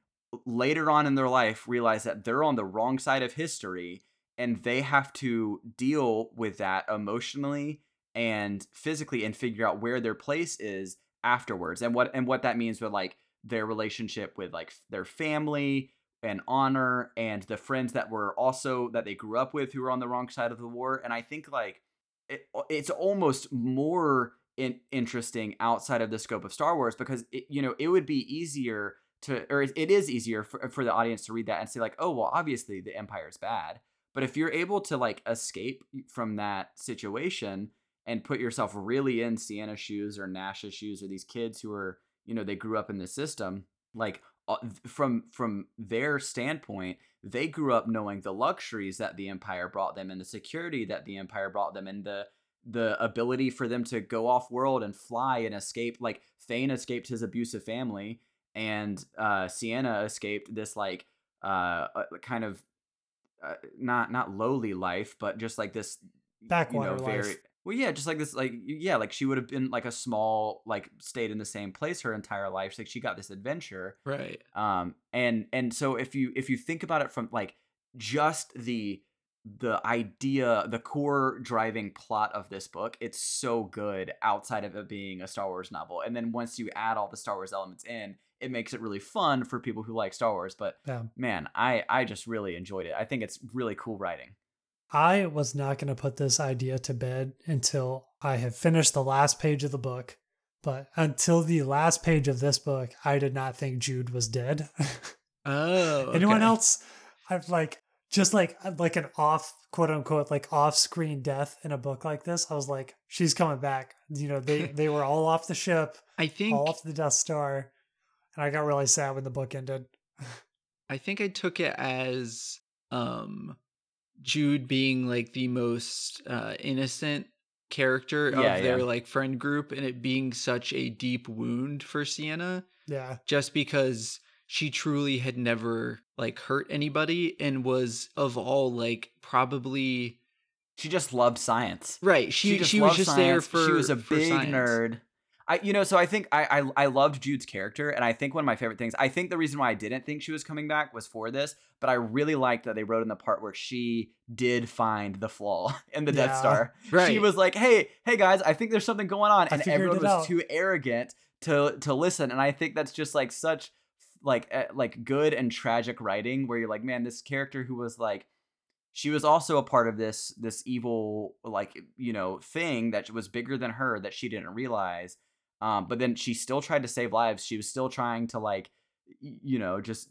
later on in their life realize that they're on the wrong side of history and they have to deal with that emotionally and physically and figure out where their place is afterwards and what and what that means with like their relationship with like their family and honor and the friends that were also that they grew up with who were on the wrong side of the war and i think like it, it's almost more in, interesting outside of the scope of Star Wars because it, you know it would be easier to or it it is easier for, for the audience to read that and say like oh well obviously the empire is bad. But if you're able to like escape from that situation and put yourself really in Ciena's shoes or Nash's shoes or these kids who are you know they grew up in the system like uh, from from their standpoint they grew up knowing the luxuries that the empire brought them and the security that the empire brought them and the the ability for them to go off world and fly and escape like Thane escaped his abusive family and uh Ciena escaped this like uh uh, kind of uh, not not lowly life but just like this Backwater you know very life. Well yeah just like this like yeah like she would have been like a small like stayed in the same place her entire life like she got this adventure Right. um and and so if you if you think about it from like just the the idea the core driving plot of this book it's so good outside of it being a star wars novel and then once you add all the star wars elements in it makes it really fun for people who like star wars but Yeah. man i i just really enjoyed it i think it's really cool writing I was not going to put this idea to bed until I have finished the last page of the book. But until the last page of this book, I did not think Jude was dead. Oh. Anyone else? I've like just like like an off quote unquote like off screen death in a book like this. I was like, she's coming back. You know, they they were all off the ship, I think all off the Death Star, and I got really sad when the book ended. I think I took it as um Jude being like the most uh innocent character Yeah, of their yeah. like friend group and it being such a deep wound for Ciena Yeah, just because she truly had never like hurt anybody and was of all like probably she just loved science right she just she, was just there for she was a big science. nerd I, you know, so I think I, I I loved Jude's character, and I think one of my favorite things. I think the reason why I didn't think she was coming back was for this, but I really liked that they wrote in the part where she did find the flaw in the Death Star. right She was like, "Hey, hey guys, I think there's something going on," and everyone was out. too arrogant to to listen. And I think that's just like such like eh, like good and tragic writing, where you're like, man, this character who was like she was also a part of this this evil like you know thing that was bigger than her that she didn't realize um but then she still tried to save lives she was still trying to like you know just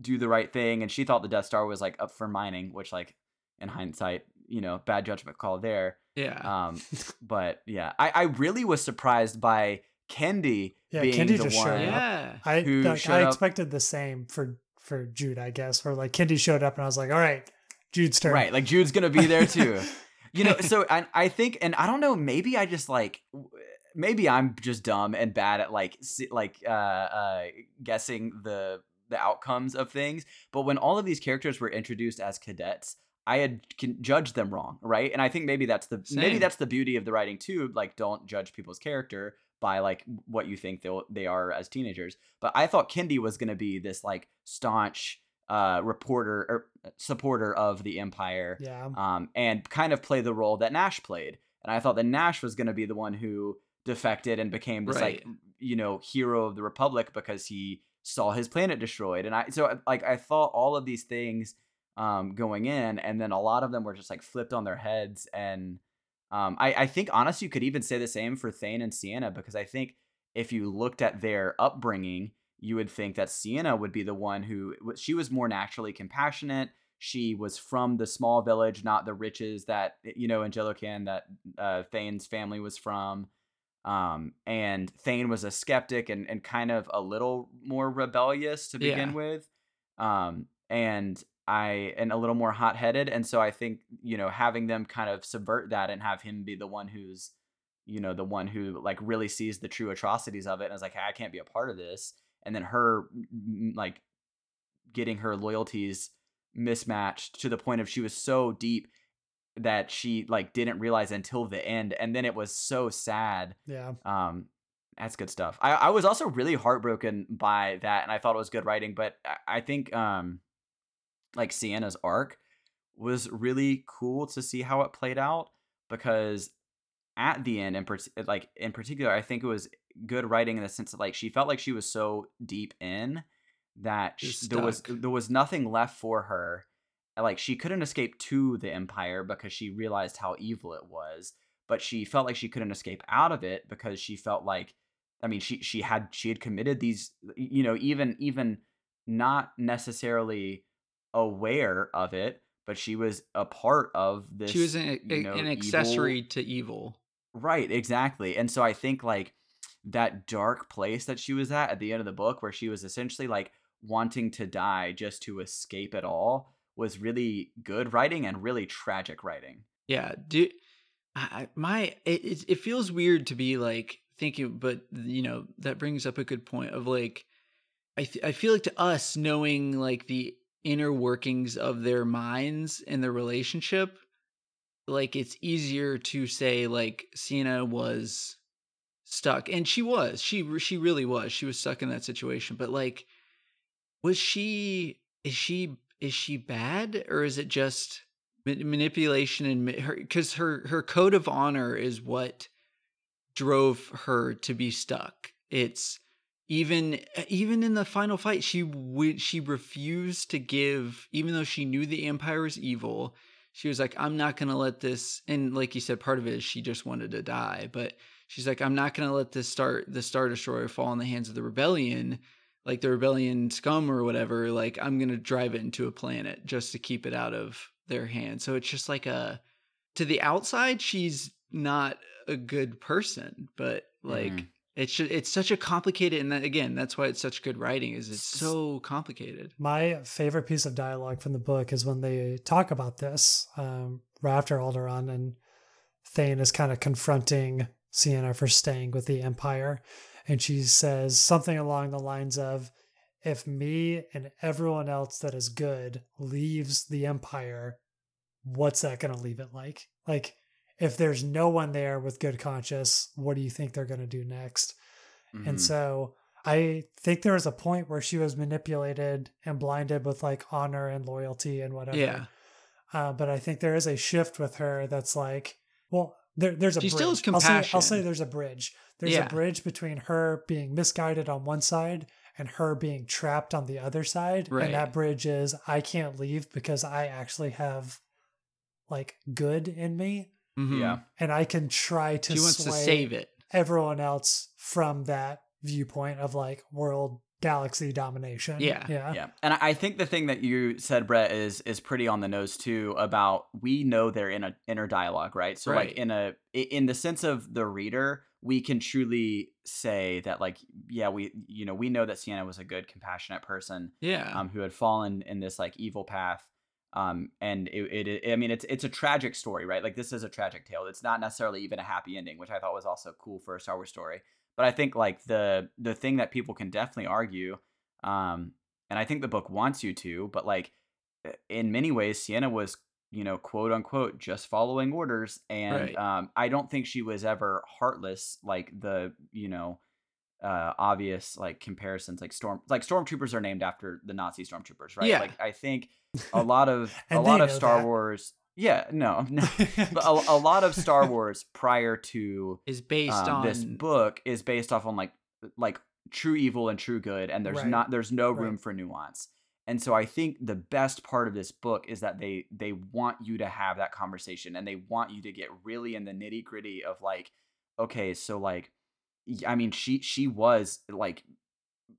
do the right thing and she thought the death star was like up for mining which like in hindsight you know bad judgment call there. Yeah. Um, but yeah, I I really was surprised by Kendy Yeah, being Kendy the just showed one. up. yeah. I like, showed I up- expected the same for for Jude, I guess. Where like Kendy showed up and I was like, all right, Jude's turn. Right, like Jude's gonna be there too. you know, so I I think, and I don't know, maybe I just like, w- maybe I'm just dumb and bad at like like uh uh guessing the the outcomes of things. But when all of these characters were introduced as cadets. I had can judged them wrong, right? And I think maybe that's the maybe that's the beauty of the writing too. Like, don't judge people's character by like what you think they they are as teenagers. But I thought Kendy was going to be this like staunch uh, reporter or supporter of the Empire, Yeah. um, and kind of play the role that Nash played. And I thought that Nash was going to be the one who defected and became this like you know hero of the Republic because he saw his planet destroyed. And I so like I thought all of these things um, going in, and then a lot of them were just like flipped on their heads. And um, I, I think honestly, you could even say the same for Thane and Ciena because I think if you looked at their upbringing, you would think that Ciena would be the one who she was more naturally compassionate. She was from the small village, not the riches that you know in Jelucan that uh, Thane's family was from. Um, and Thane was a skeptic and, and kind of a little more rebellious to begin Yeah. with. Um, and I and a little more hot headed. And so I think, you know, having them kind of subvert that and have him be the one who's, you know, the one who like really sees the true atrocities of it and is like, hey, I can't be a part of this. And then her like getting her loyalties mismatched to the point of she was so deep that she like didn't realize until the end. And then it was so sad Yeah. um, that's good stuff. I, I was also really heartbroken by that, and I thought it was good writing. But I, I think um, like Ciena's arc was really cool to see how it played out because at the end, in part- like in particular, I think it was good writing in the sense that like she felt like she was so deep in that She there was there was nothing left for her. Uh, like she couldn't escape to the empire because she realized how evil it was but she felt like she couldn't escape out of it because she felt like i mean she she had she had committed these you know even even not necessarily aware of it but she was a part of this she was an, you know, an evil- accessory to evil. right exactly and so i think like that dark place that she was at at the end of the book where she was essentially like wanting to die just to escape it all was really good writing and really tragic writing. Yeah, do I, my it, it feels weird to be like thinking, but you know that brings up a good point of like I th- I feel like to us knowing like the inner workings of their minds and their relationship, like it's easier to say like Ciena was stuck, and she was she she really was she was stuck in that situation, but like was she is she is she bad or is it just ma- manipulation and her because her her code of honor is what drove her to be stuck. It's even even in the final fight she would she refused to give even though she knew the empire was evil she was like i'm not going to let this and like you said part of it is she just wanted to die but she's like i'm not going to let this start the star destroyer fall in the hands of the rebellion like the rebellion scum or whatever like i'm to drive it into a planet just to keep it out of their hands so it's just like a to the outside she's not a good person but like Mhm. it's ju- it's such a complicated and that, again that's why it's such good writing is it's so complicated My favorite piece of dialogue from the book is when they talk about this um, right after Alderaan and Thane is kind of confronting Ciena for staying with the Empire. And she says something along the lines of, if me and everyone else that is good leaves the Empire, what's that going to leave it like? Like, if there's no one there with good conscience, what do you think they're going to do next? And Mhm. so I think there was a point where she was manipulated and blinded with like honor and loyalty and whatever. Yeah. Uh, but I think there is a shift with her that's like, well, there, there's a She bridge. still has I'll say, I'll say there's a bridge. There's Yeah. a bridge between her being misguided on one side and her being trapped on the other side. Right. And that bridge is I can't leave because I actually have like good in me Mhm. yeah and I can try to she wants to save it everyone else from that viewpoint of like world galaxy domination. Yeah. Yeah. Yeah, and I I think the thing that you said, Brett, is is pretty on the nose too. About we know they're in a inner dialogue, right? So Right. like in a in the sense of the reader, we can truly say that like yeah, we you know we know that Ciena was a good, compassionate person Yeah. um, who had fallen in this like evil path. Um, and it, it, I mean, it's it's a tragic story, right? Like this is a tragic tale. It's not necessarily even a happy ending, which I thought was also cool for a Star Wars story. But I think like the the thing that people can definitely argue, um, and I think the book wants you to, but like in many ways, Ciena was you know quote unquote just following orders, and Right. um, I don't think she was ever heartless like the you know uh obvious like comparisons like storm like stormtroopers are named after the nazi stormtroopers right Yeah. like i think a lot of a lot of star that. wars yeah no, no but a, a lot of star wars prior to is based um, on this book is based off on like like true evil and true good and there's Right. not there's no Right. room for nuance and so i think the best part of this book is that they they want you to have that conversation and they want you to get really in the nitty gritty of like okay so like I mean she she was like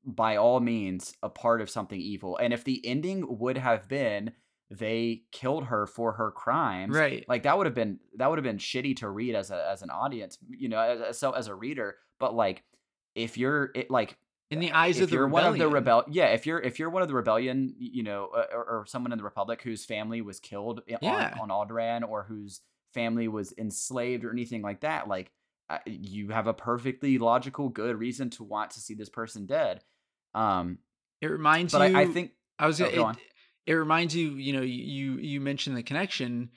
by all means a part of something evil and if the ending would have been they killed her for her crimes right. like that would have been that would have been shitty to read as a as an audience you know as, so as a reader but like if you're it like in the eyes of the you're rebellion. one of the rebel yeah if you're if you're one of the rebellion you know uh, or, or someone in the republic whose family was killed Yeah. on, on Alderaan or whose family was enslaved or anything like that like uh, you have a perfectly logical good reason to want to see this person dead um It reminds but you. I, I think I was Oh, gonna. go it, on. It reminds you. You know, you you mentioned the connection.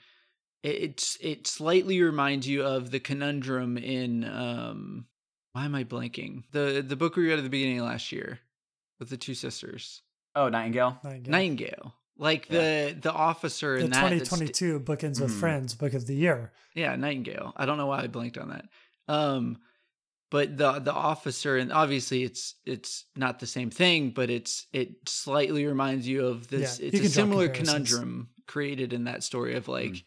It, it's it slightly reminds you of the conundrum in um. Why am I blanking? The the book we read at the beginning of last year with the two sisters, oh nightingale Nightingale. Nightingale. Like Yeah. the the officer The in that. that's- 2022 Bookends with Mhm. Friends book of the year. Yeah, Nightingale. I don't know why I blanked on that. Um, but the the officer, and obviously it's it's not the same thing, but it's it slightly reminds you of this. Yeah, it's a similar conundrum created in that story of like, Mm.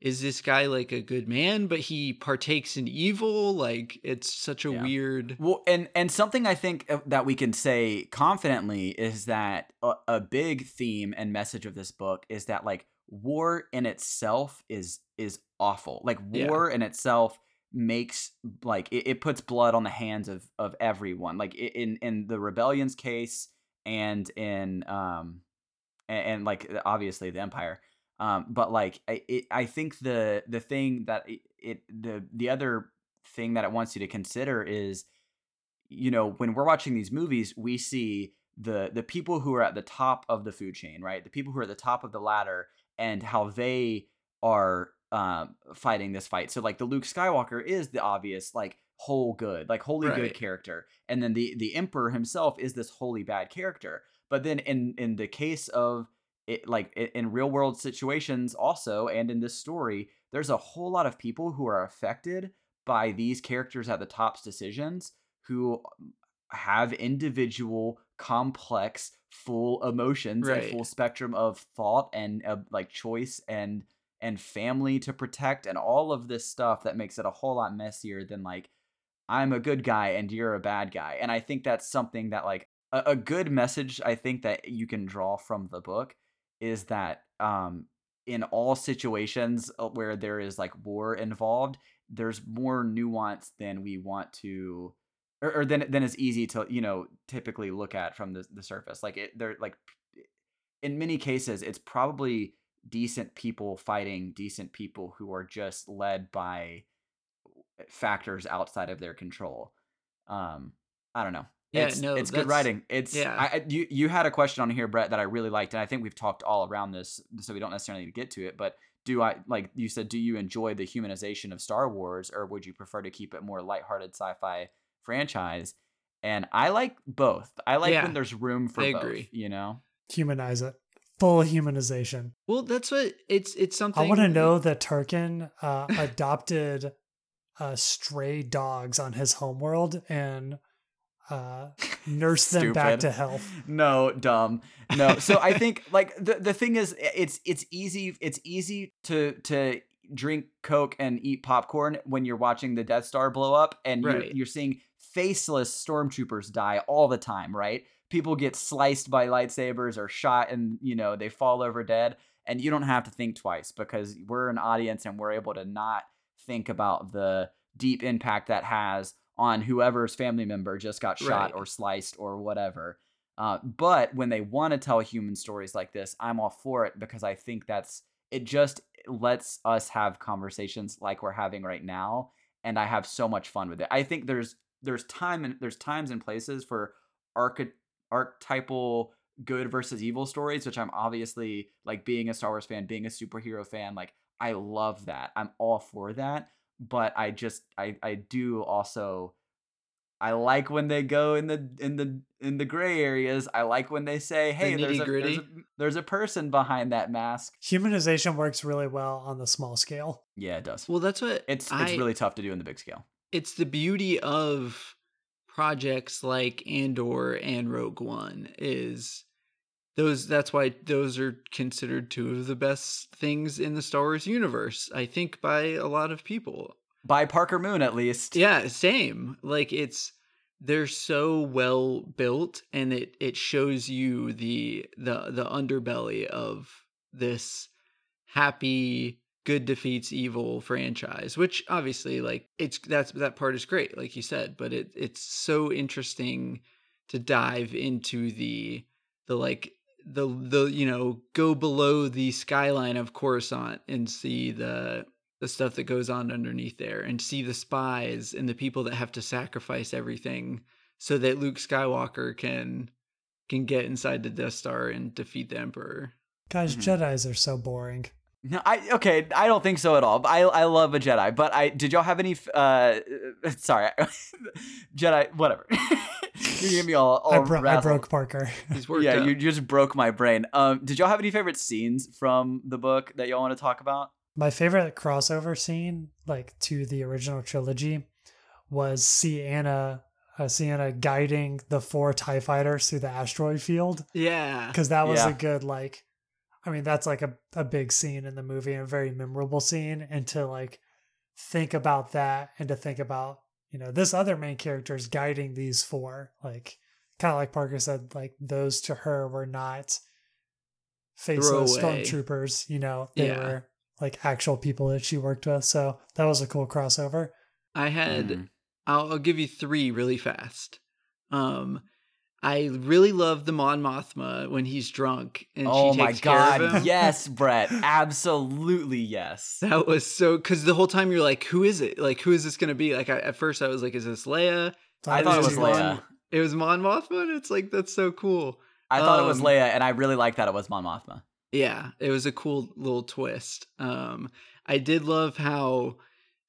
is this guy like a good man, but he partakes in evil? Like it's such a Yeah. weird. Well, and and something I think uh, that we can say confidently is that a, a big theme and message of this book is that like war in itself is is awful. Like Yeah. war in itself makes like it, it puts blood on the hands of of everyone. Like in in the rebellion's case and in um and, and like obviously the empire um but like I, it, I think the the thing that it, it the the other thing that it wants you to consider is you know when we're watching these movies we see the the people who are at the top of the food chain right the people who are at the top of the ladder and how they are um fighting this fight so like the luke skywalker is the obvious like whole good like wholly Right. good character and then the the emperor himself is this wholly bad character but then in in the case of it like in real world situations also and in this story there's a whole lot of people who are affected by these characters at the top's decisions who have individual complex full emotions Right. and full spectrum of thought and uh, like choice and and family to protect and all of this stuff that makes it a whole lot messier than like I'm a good guy and you're a bad guy. And I think that's something that like a, a good message I think that you can draw from the book is that um in all situations uh, where there is like war involved, there's more nuance than we want to or, or than than is easy to, you know, typically look at from the the surface. Like it they're like in many cases it's probably decent people fighting decent people who are just led by factors outside of their control. Um, I don't know. Yeah, it's, no, it's good writing. It's yeah. I, I- you you had a question on here, Brett, that I really liked, and I think we've talked all around this, so we don't necessarily need to get to it. But do I like you said? Do you enjoy the humanization of Star Wars, or would you prefer to keep it more lighthearted sci-fi franchise? And I like both. I like Yeah, when there's room for I both. agree. You know. Humanize it. Full humanization. Well, that's what it's. It's something. I want to know that Tarkin uh, adopted uh, stray dogs on his homeworld and uh, nursed them back to health. No, dumb. No. So I think like the the thing is it's it's easy it's easy to to drink Coke and eat popcorn when you're watching the Death Star blow up and you're you're seeing faceless stormtroopers die all the time, right? People get sliced by lightsabers or shot and you know they fall over dead and you don't have to think twice because we're an audience and we're able to not think about the deep impact that has on whoever's family member just got shot Right. or sliced or whatever. Uh, but when they want to tell human stories like this, I'm all for it because I think that's it. Just lets us have conversations like we're having right now, and I have so much fun with it. I think there's there's time and there's times and places for archi- archetypal good versus evil stories, which I'm obviously like being a Star Wars fan, being a superhero fan, like I love that. I'm all for that. But I just I I do also I like when they go in the in the in the gray areas. I like when they say, "Hey, there's a, there's a there's a person behind that mask." Humanization works really well on the small scale. Yeah, it does. Well, that's what It's I, it's really tough to do in the big scale. it's the beauty of projects like Andor and Rogue One is those that's why those are considered two of the best things in the Star Wars universe I think by a lot of people. By Parker Moon, at least. Yeah, same. Like it's they're so well built and it it shows you the the the underbelly of this happy good defeats evil franchise which obviously like it's that's that part is great like you said but it it's so interesting to dive into the the like the the you know go below the skyline of Coruscant and see the the stuff that goes on underneath there and see the spies and the people that have to sacrifice everything so that Luke Skywalker can can get inside the Death Star and defeat the Emperor. Guys, Mhm. Jedi's are so boring. No, I okay. I don't think so at all. But I I love a Jedi. But I did y'all have any? Uh, sorry, Jedi. Whatever. you gave me all. all I, bro- I broke Parker. Yeah, up. you just broke my brain. Um, did y'all have any favorite scenes from the book that y'all want to talk about? My favorite crossover scene, like to the original trilogy, was Ciena, uh, Ciena guiding the four Tie fighters through the asteroid field yeah. because that was Yeah. a good like. I mean, that's like a, a big scene in the movie and a very memorable scene. And to like think about that and to think about, you know, this other main character is guiding these four, like kind of like Parker said, like those to her were not faceless stormtroopers, you know, they Yeah. were like actual people that she worked with. So that was a cool crossover. I had Mhm. I'll, I'll give you three really fast. Um I really love the Mon Mothma when he's drunk and oh she my takes care of god! him. Yes, Brett. Absolutely yes. That was so because the whole time you're like, who is it? Like, who is this gonna be? Like, I, at first I was like, is this Leia? I thought it was is Leia. Mon- It was Mon Mothma. And it's like that's so cool. I thought it was Um, Leia, and I really liked that it was Mon Mothma. Yeah, it was a cool little twist. Um, I did love how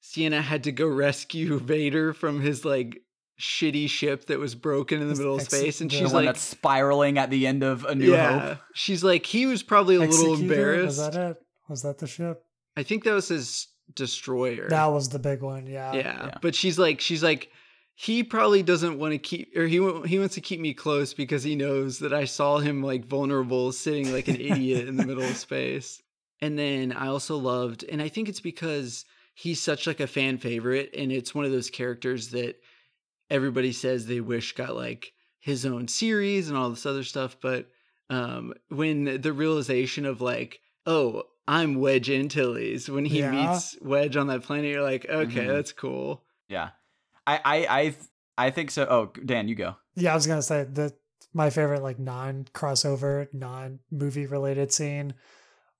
Ciena had to go rescue Vader from his like shitty ship that was broken in the His middle of space, and the The she's one like, that's spiraling at the end of A New yeah, Hope. she's like, he was probably a little embarrassed. Was that it? Was that the ship? I think that was his destroyer. That was the big one. Yeah. yeah. Yeah. but she's like she's like he probably doesn't want to keep or he he wants to keep me close because he knows that I saw him like vulnerable sitting like an idiot in the middle of space. And then I also loved and I think it's because he's such like a fan favorite and it's one of those characters that everybody says they wish got like his own series and all this other stuff but um when the realization of like oh I'm Wedge Antilles when he Yeah. meets Wedge on that planet you're like okay Mhm. that's cool Yeah, I I I th- I think so. Oh, Dan, you go. Yeah, I was gonna say that my favorite like non crossover, non movie related scene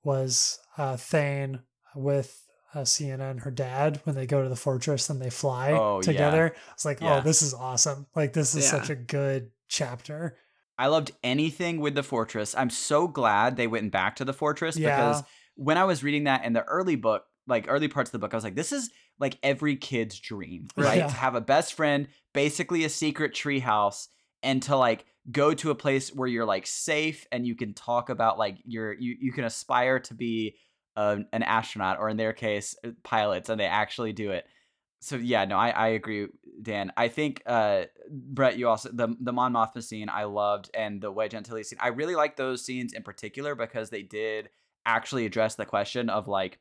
was uh Thane with uh, Ciena and her dad when they go to the fortress and they fly Oh, yeah. together. It's like, Yeah. oh, this is awesome. Like this is Yeah. such a good chapter. I loved anything with the fortress. I'm so glad they went back to the fortress Yeah. because when I was reading that in the early book, like early parts of the book, I was like, this is like every kid's dream, right? Yeah. To have a best friend, basically a secret treehouse, and to like go to a place where you're like safe and you can talk about like you're you you can aspire to be an astronaut or in their case uh, pilots and they actually do it. So yeah no i i agree dan. I think uh brett you also the the mon mothma scene i loved and the wedge antilles scene i really like those scenes in particular because they did actually address the question of like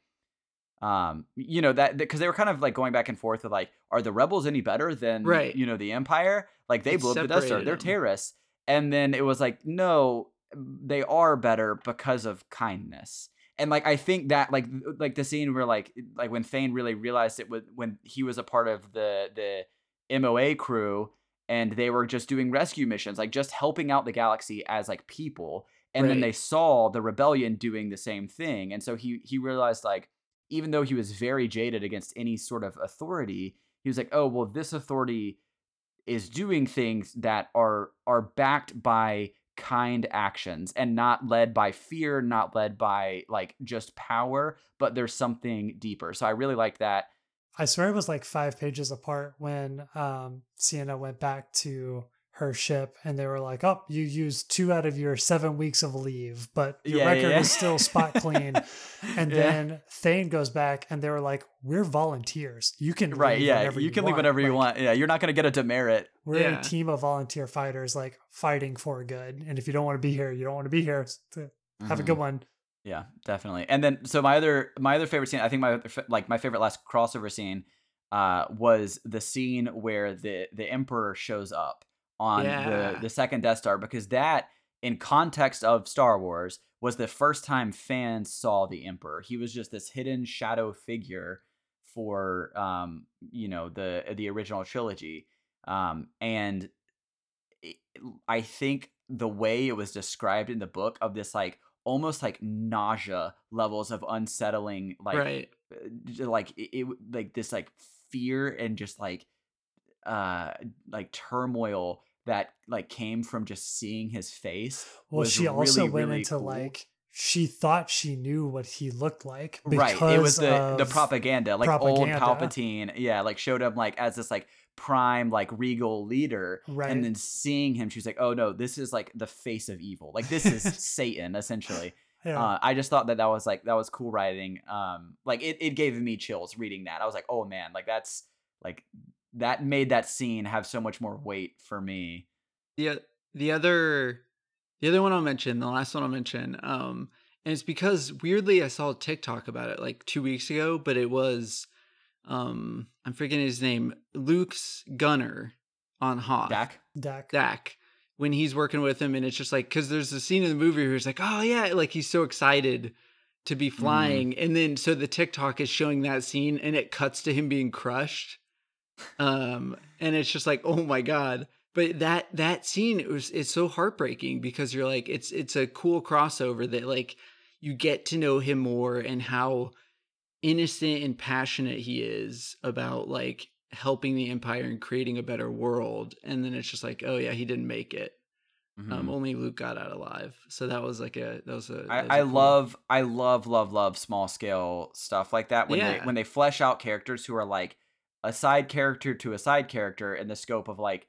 um you know that because they were kind of like going back and forth with like are the rebels any better than Right. you know the empire? Like they blew up the star. they're terrorists. And then it was like no they are better because of kindness and like i think that like like the scene where like like when thane really realized it was when he was a part of the the moa crew and they were just doing rescue missions like just helping out the galaxy as like people. And then they saw the rebellion doing the same thing. And so he he realized like even though he was very jaded against any sort of authority he was like oh well this authority is doing things that are are backed by kind actions and not led by fear not led by like just power but there's something deeper. So i really like that. I swear it was like five pages apart when um, Ciena went back to her ship and they were like, "Oh, you used two out of your seven weeks of leave, but your Yeah, yeah, record yeah. is still spot clean." And Yeah. then Thane goes back and they were like, "We're volunteers. You can right leave yeah whenever you can leave want. whenever you want. Yeah, you're not going to get a demerit We're Yeah. a team of volunteer fighters, like fighting for good. And if you don't want to be here, you don't want to be here. So Have a Mhm. good one. Yeah, definitely. And then so my other my other favorite scene, I think my like my favorite last crossover scene uh was the scene where the the emperor shows up on Yeah. the the second Death Star because that in context of Star Wars was the first time fans saw the emperor. He was just this hidden shadow figure for um you know the the original trilogy. Um and it- I think the way it was described in the book of this like almost like nausea levels of unsettling like right. uh, like it, it like this like fear and just like uh like turmoil that like came from just seeing his face Well, she also really, went really into cool. like she thought she knew what he looked like right it was the the propaganda like propaganda. old palpatine yeah like showed him like as this like prime like regal leader Right. and then seeing him she's like oh no this is like the face of evil like this is satan essentially Yeah. uh, i just thought that that was like that was cool writing um like it, it gave me chills reading that i was like oh man like that's like that made that scene have so much more weight for me the the other the other one I'll mention, the last one I'll mention, um, and it's because weirdly I saw a TikTok about it like two weeks ago, but it was um I'm forgetting his name, Luke's gunner on Hoth. Dak? Dak. Dak when he's working with him, and it's just like because there's a scene in the movie where he's like, oh yeah, like he's so excited to be flying, and then so the TikTok is showing that scene, and it cuts to him being crushed, um, and it's just like, oh my god. But that that scene it was it's so heartbreaking because you're like it's it's a cool crossover that like you get to know him more and how innocent and passionate he is about like helping the empire and creating a better world. And then it's just like oh yeah he didn't make it. Um Mhm. only luke got out alive. So that was like a that was a that was I, a I cool- love I love love love small scale stuff like that when they when they flesh out characters who are like a side character to a side character in the scope of like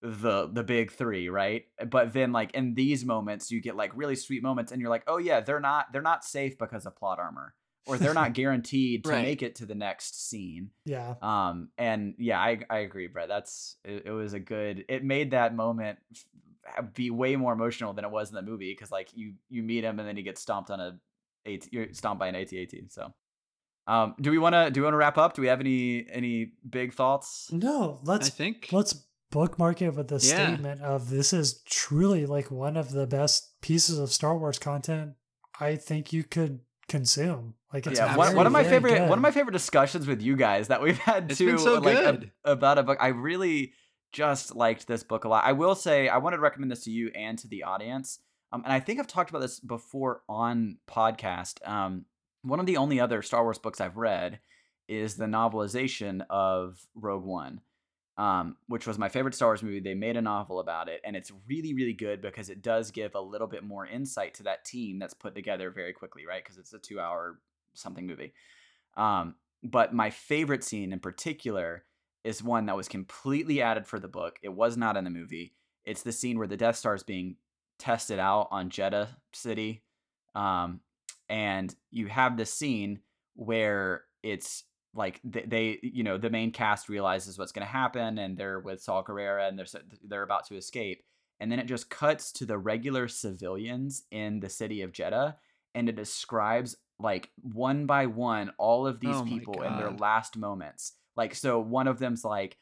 the the big 3, right? But then like in these moments you get like really sweet moments and you're like, "Oh yeah, they're not they're not safe because of plot armor or they're not guaranteed to Right. make it to the next scene." Yeah. Um and yeah, I I agree, Brett. That's it, it was a good it made that moment be way more emotional than it was in the movie because like you you meet him and then he gets stomped on a AT, you're stomped by an AT-AT. So um do we want to do we want to wrap up? Do we have any any big thoughts? No, let's think let's bookmark it with the Yeah. statement of this is truly like one of the best pieces of Star Wars content I think you could consume. Like it's yeah, one, one of my very favorite one of my favorite discussions with you guys that we've had It's too been so like ab- good. about a book. I really just liked this book a lot. I will say I wanted to recommend this to you and to the audience. Um, and I think I've talked about this before on podcast. Um, one of the only other Star Wars books I've read is the novelization of Rogue One, um, which was my favorite Star Wars movie. They made a novel about it, and it's really, really good because it does give a little bit more insight to that team that's put together very quickly, right? Because it's a two-hour something movie. Um, but my favorite scene in particular is one that was completely added for the book. It was not in the movie. It's the scene where the Death Star is being tested out on Jedha City. Um, and you have this scene where it's like they, they you know the main cast realizes what's going to happen and they're with Saw Gerrera and they're they're about to escape and then it just cuts to the regular civilians in the city of Jedha and it describes like one by one all of these Oh people in their last moments like so one of them's like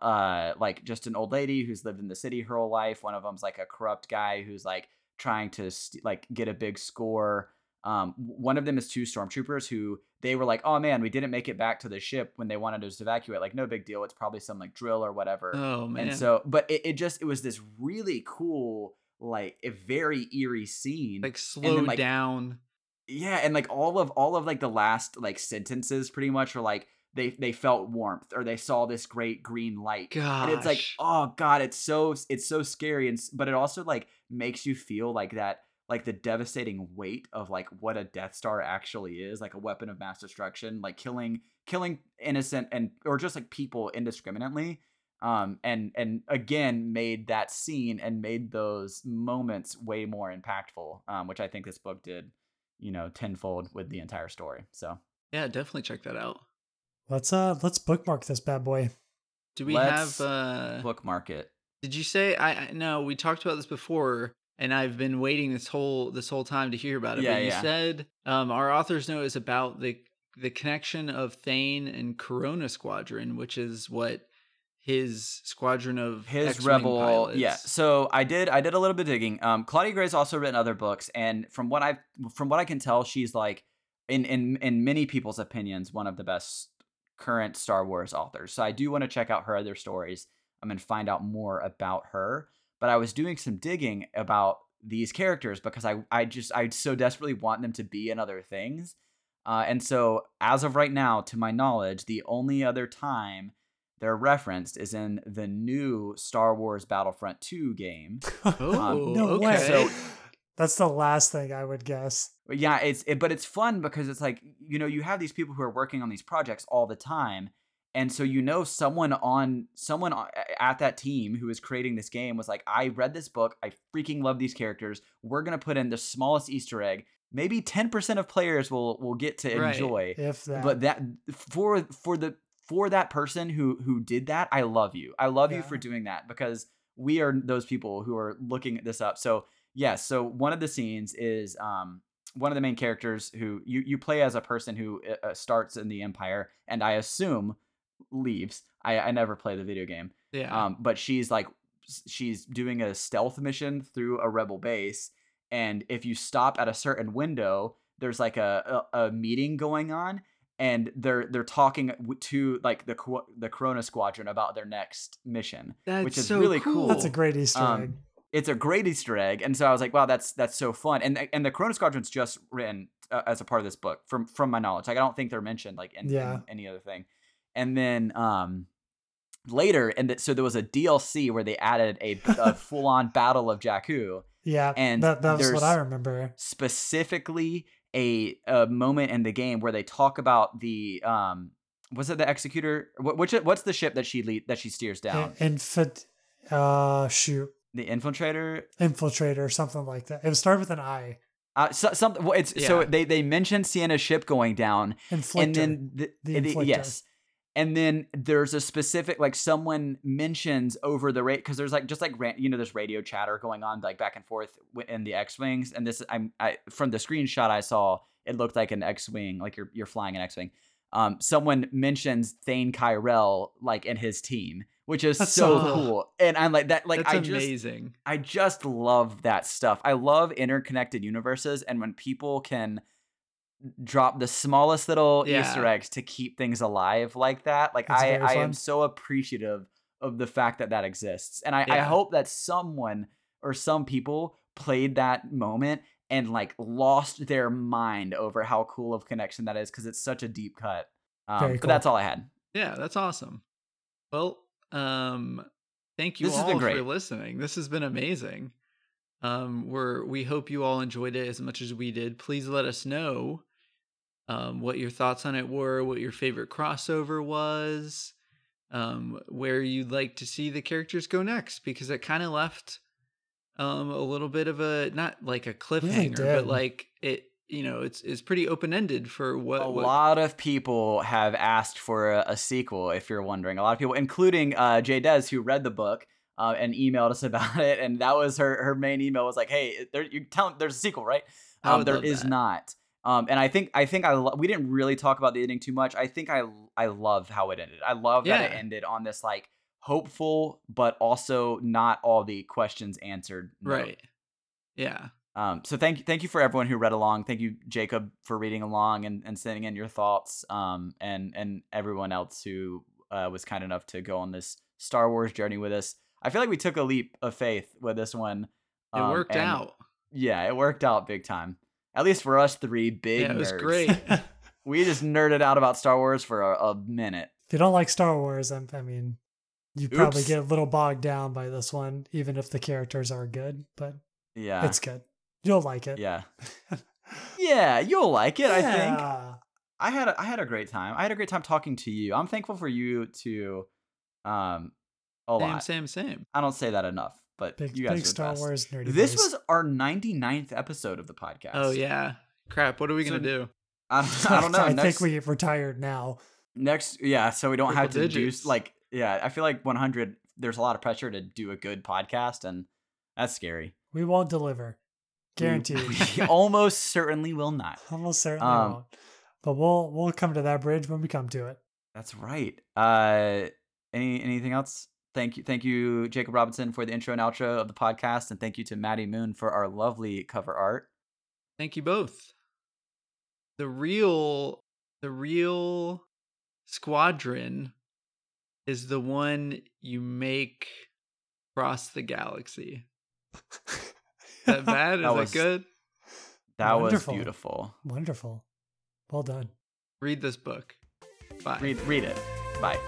uh like just an old lady who's lived in the city her whole life. One of them's like a corrupt guy who's like trying to st- like get a big score. Um, one of them is two stormtroopers who they were like, "Oh man, we didn't make it back to the ship when they wanted us to evacuate. Like, no big deal. It's probably some like drill or whatever." Oh man. And so, but it, it just it was this really cool, like a very eerie scene. like slow like, down. yeah, and like all of all of like the last like sentences pretty much were like they they felt warmth or they saw this great green light. Gosh. And it's like, oh god, it's so it's so scary and but it also like makes you feel like that like the devastating weight of like what a Death Star actually is, like a weapon of mass destruction, like killing killing innocent and or just like people indiscriminately. Um and and again made that scene and made those moments way more impactful, um, which I think this book did, you know, tenfold with the entire story. So Yeah, definitely check that out. Let's uh let's bookmark this bad boy. Do we Let's have uh bookmark it. Did you say I, I no, we talked about this before and I've been waiting this whole this whole time to hear about it. Yeah, but you yeah. said um our author's note is about the the connection of Thane and Corona Squadron, which is what his squadron of his X-Wing rebel pilots. yeah so i did i did a little bit of digging um claudia gray's also written other books and from what i from what i can tell she's like in in in many people's opinions one of the best current star wars authors so i do want to check out her other stories um, and find out more about her but i was doing some digging about these characters because i i just i so desperately want them to be in other things uh, and so as of right now to my knowledge the only other time they're referenced is in the new Star Wars Battlefront 2 game. Oh, no okay. way. So- That's the last thing I would guess. Yeah, it's it, but it's fun because it's like you know you have these people who are working on these projects all the time, and so you know someone on someone at that team who is creating this game was like, I read this book, I freaking love these characters. We're gonna put in the smallest Easter egg. Maybe ten percent of players will will get to Right. enjoy. If that but that for for the for that person who who did that i love you i love you for doing that because we are those people who are looking this up so yes so one of the scenes is um one of the main characters who you you play as a person who uh, uh, starts in the empire and i assume leaves i i never play the video game yeah. um, but she's like she's doing a stealth mission through a rebel base, and if you stop at a certain window, there's like a a, a meeting going on, and they're they're talking to like the the Corona Squadron about their next mission, That's which is so really cool. cool. that's a great Easter Um, egg. it's a great Easter egg, and so I was like, wow, that's that's so fun. And and the Corona Squadron's just written uh, as a part of this book, from from my knowledge. Like I don't think they're mentioned like in, in Yeah. any other thing. And then um later, and th- so there was a DLC where they added a, a full on Battle of Jakku, Yeah, and that that was what I remember. specifically a, a moment in the game where they talk about the um was it the executor Wh- which what's the ship that she lead that she steers down Infant, uh, shoot, the infiltrator infiltrator, something like that. It would start with an I. uh, so, something well, it's so they they mentioned Ciena's ship going down Inflictor. and then the, The the- yes and then there's a specific like someone mentions over the rate because there's like just like ran- you know there's radio chatter going on like back and forth in the x-wings and this i'm I, from the screenshot i saw it looked like an x-wing like you're you're flying an x-wing um someone mentions thane kyrell like in his team which is That's so so cool. cool and i'm like that like That's i just amazing. I just love that stuff. I love interconnected universes and when people can drop the smallest little Easter eggs to keep things alive like that. Like It's I, I am so appreciative of the fact that that exists. And I, I hope that someone or some people played that moment and like lost their mind over how cool of connection that is because it's such a deep cut. Um, Very But that's all I had. Yeah, that's awesome. Well, um, thank you This all for listening. This has been amazing. Um, we're we hope you all enjoyed it as much as we did. Please let us know um, what your thoughts on it were, what your favorite crossover was, um, where you'd like to see the characters go next, because it kind of left um, a little bit of a not like a cliffhanger, but like it. You know, it's it's pretty open ended for what a what lot of people have asked for a, a sequel if you're wondering a lot of people including uh jay des who read the book uh, and emailed us about it and that was her her main email was like hey there you tell there's a sequel right um there is that. not um and i think i think i lo- we didn't really talk about the ending too much i think i i love how it ended i love that it ended on this like hopeful, but also not all the questions answered. note. Right. Yeah. Um, so thank you, thank you for everyone who read along. Thank you, Jacob, for reading along and, and sending in your thoughts. Um, and and everyone else who uh, was kind enough to go on this Star Wars journey with us. I feel like we took a leap of faith with this one. It um, worked out. Yeah, it worked out big time. At least for us three big Yeah, it was great. we just nerded out about Star Wars for a, a minute. If you don't like Star Wars, I'm, I mean, you probably Oops. get a little bogged down by this one, even if the characters are good. But Yeah. it's good. You'll like it. yeah. Yeah, you'll like it, I think. I had a, I had a great time. I had a great time talking to you. I'm thankful for you to um a Same, lot. same, same. I don't say that enough, but Big, you guys big are Star best. Wars nerdy. This boys. was our 99th episode of the podcast. Oh yeah. Crap. What are we So- gonna do? I, I don't know. I next, think we retired now. next yeah, so we don't have Triple to do like yeah, I feel like 100 there's a lot of pressure to do a good podcast and that's scary. We won't deliver. We- Guaranteed. We almost certainly will not. Almost certainly Um, won't. But we'll we'll come to that bridge when we come to it. That's right. Uh any anything else? Thank you thank you Jacob Robinson for the intro and outro of the podcast and thank you to Maddie Moon for our lovely cover art. Thank you both. The real the real squadron is the one you make cross the galaxy. Is that bad? Is That that, good? That Wonderful. was beautiful. Wonderful. Well done. Read this book. Bye. Read read it. Bye.